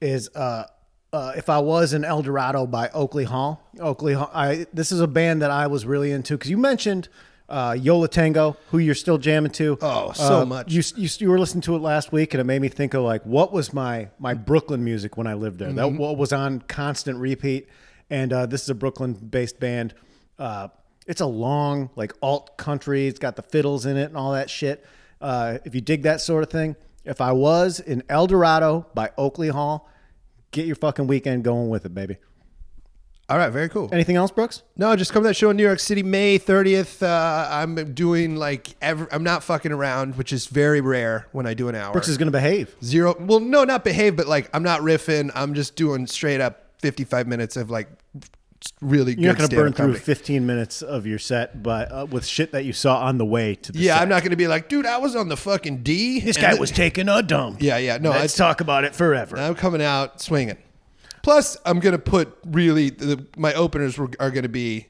is uh, uh, "If I Was in El Dorado" by Oakley Hall. Oakley Hall. I this is a band that I was really into because you mentioned uh, Yo La Tengo, who you're still jamming to. Oh, so Uh, much. You, you you were listening to it last week, and it made me think of like what was my my Brooklyn music when I lived there. Mm-hmm. That what was on constant repeat. And uh, this is a Brooklyn-based band. Uh, it's a long like alt country. It's got the fiddles in it and all that shit. Uh, if you dig that sort of thing, if I was in El Dorado by Oakley Hall, get your fucking weekend going with it, baby. All right, very cool. Anything else, Brooks? No, just come to that show in New York City, May 30th. Uh, I'm doing like ever. I'm not fucking around, which is very rare when I do an hour. Brooks is going to behave. Zero. Well, no, not behave, but like I'm not riffing. I'm just doing straight up 55 minutes of like really You're good not going to burn stand-up through comedy. 15 minutes of your set, but uh, with shit that you saw on the way to the Yeah, set. I'm not going to be like, dude, I was on the fucking D. This guy th- was taking a dump. Yeah, yeah. No, Let's talk about it forever. I'm coming out swinging. Plus, I'm going to put really the, my openers were, are going to be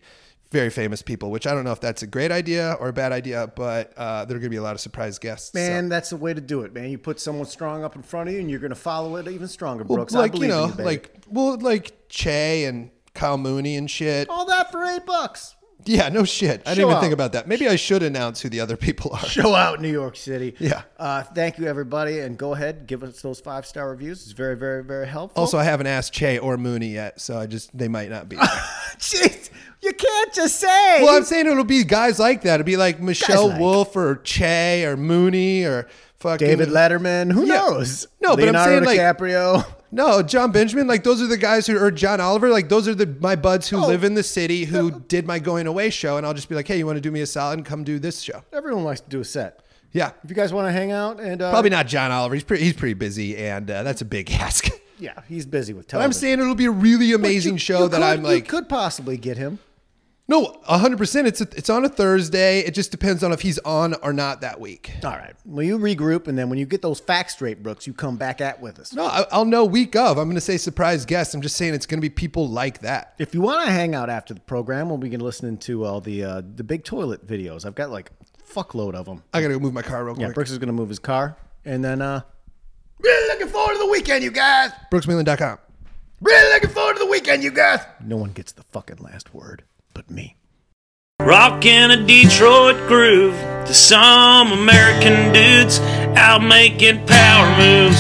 very famous people, which I don't know if that's a great idea or a bad idea, but uh, there are going to be a lot of surprise guests. so. Man, that's the way to do it, man. You put someone strong up in front of you, and you're going to follow it even stronger, Well, Brooks. I like you know, you, like well, like Che and Kyle Mooney and shit. all that for eight bucks. Yeah, no shit. I Show didn't even out. think about that. Maybe I should announce who the other people are. Show out New York City. Yeah. Uh, thank you, everybody, and go ahead give us those five star reviews. It's very, very, very helpful. Also, I haven't asked Che or Mooney yet, so I just they might not be. jeez, you can't just say. well, I'm saying it'll be guys like that. It'll be like Michelle like. Wolf or Che or Mooney or fucking David Letterman. Who Yeah. knows? No, but I'm Leonardo saying, like- DiCaprio. No, John Benjamin. Like those are the guys who, or John Oliver. Like those are the my buds who Oh. live in the city who did my going away show, and I'll just be like, hey, you want to do me a solid and come do this show? Everyone likes to do a set. Yeah, If you guys want to hang out, and uh, probably not John Oliver. He's pretty he's pretty busy, and uh, that's a big ask. yeah, he's busy with But television. I'm saying it'll be a really amazing You- show you that could- I'm like, you could possibly get him. No, 100. percent It's a, it's on a Thursday. It just depends on if he's on or not that week. All right. Well, you regroup, and then when you get those facts straight, Brooks, you come back at with us. No, I, I'll know week of. I'm going to say surprise guest. I'm just saying it's going to be people like that. If you want to hang out after the program, we'll begin listening to all the uh, the big toilet videos. I've got like a fuckload of them. I got to go move my car real quick. Yeah. Brooks is going to move his car, and then uh, really looking forward to the weekend, you guys. BrooksWheelan.com. Really looking forward to the weekend, you guys. No one gets the fucking last word but me. Rockin' a Detroit groove to some American dudes out making power moves.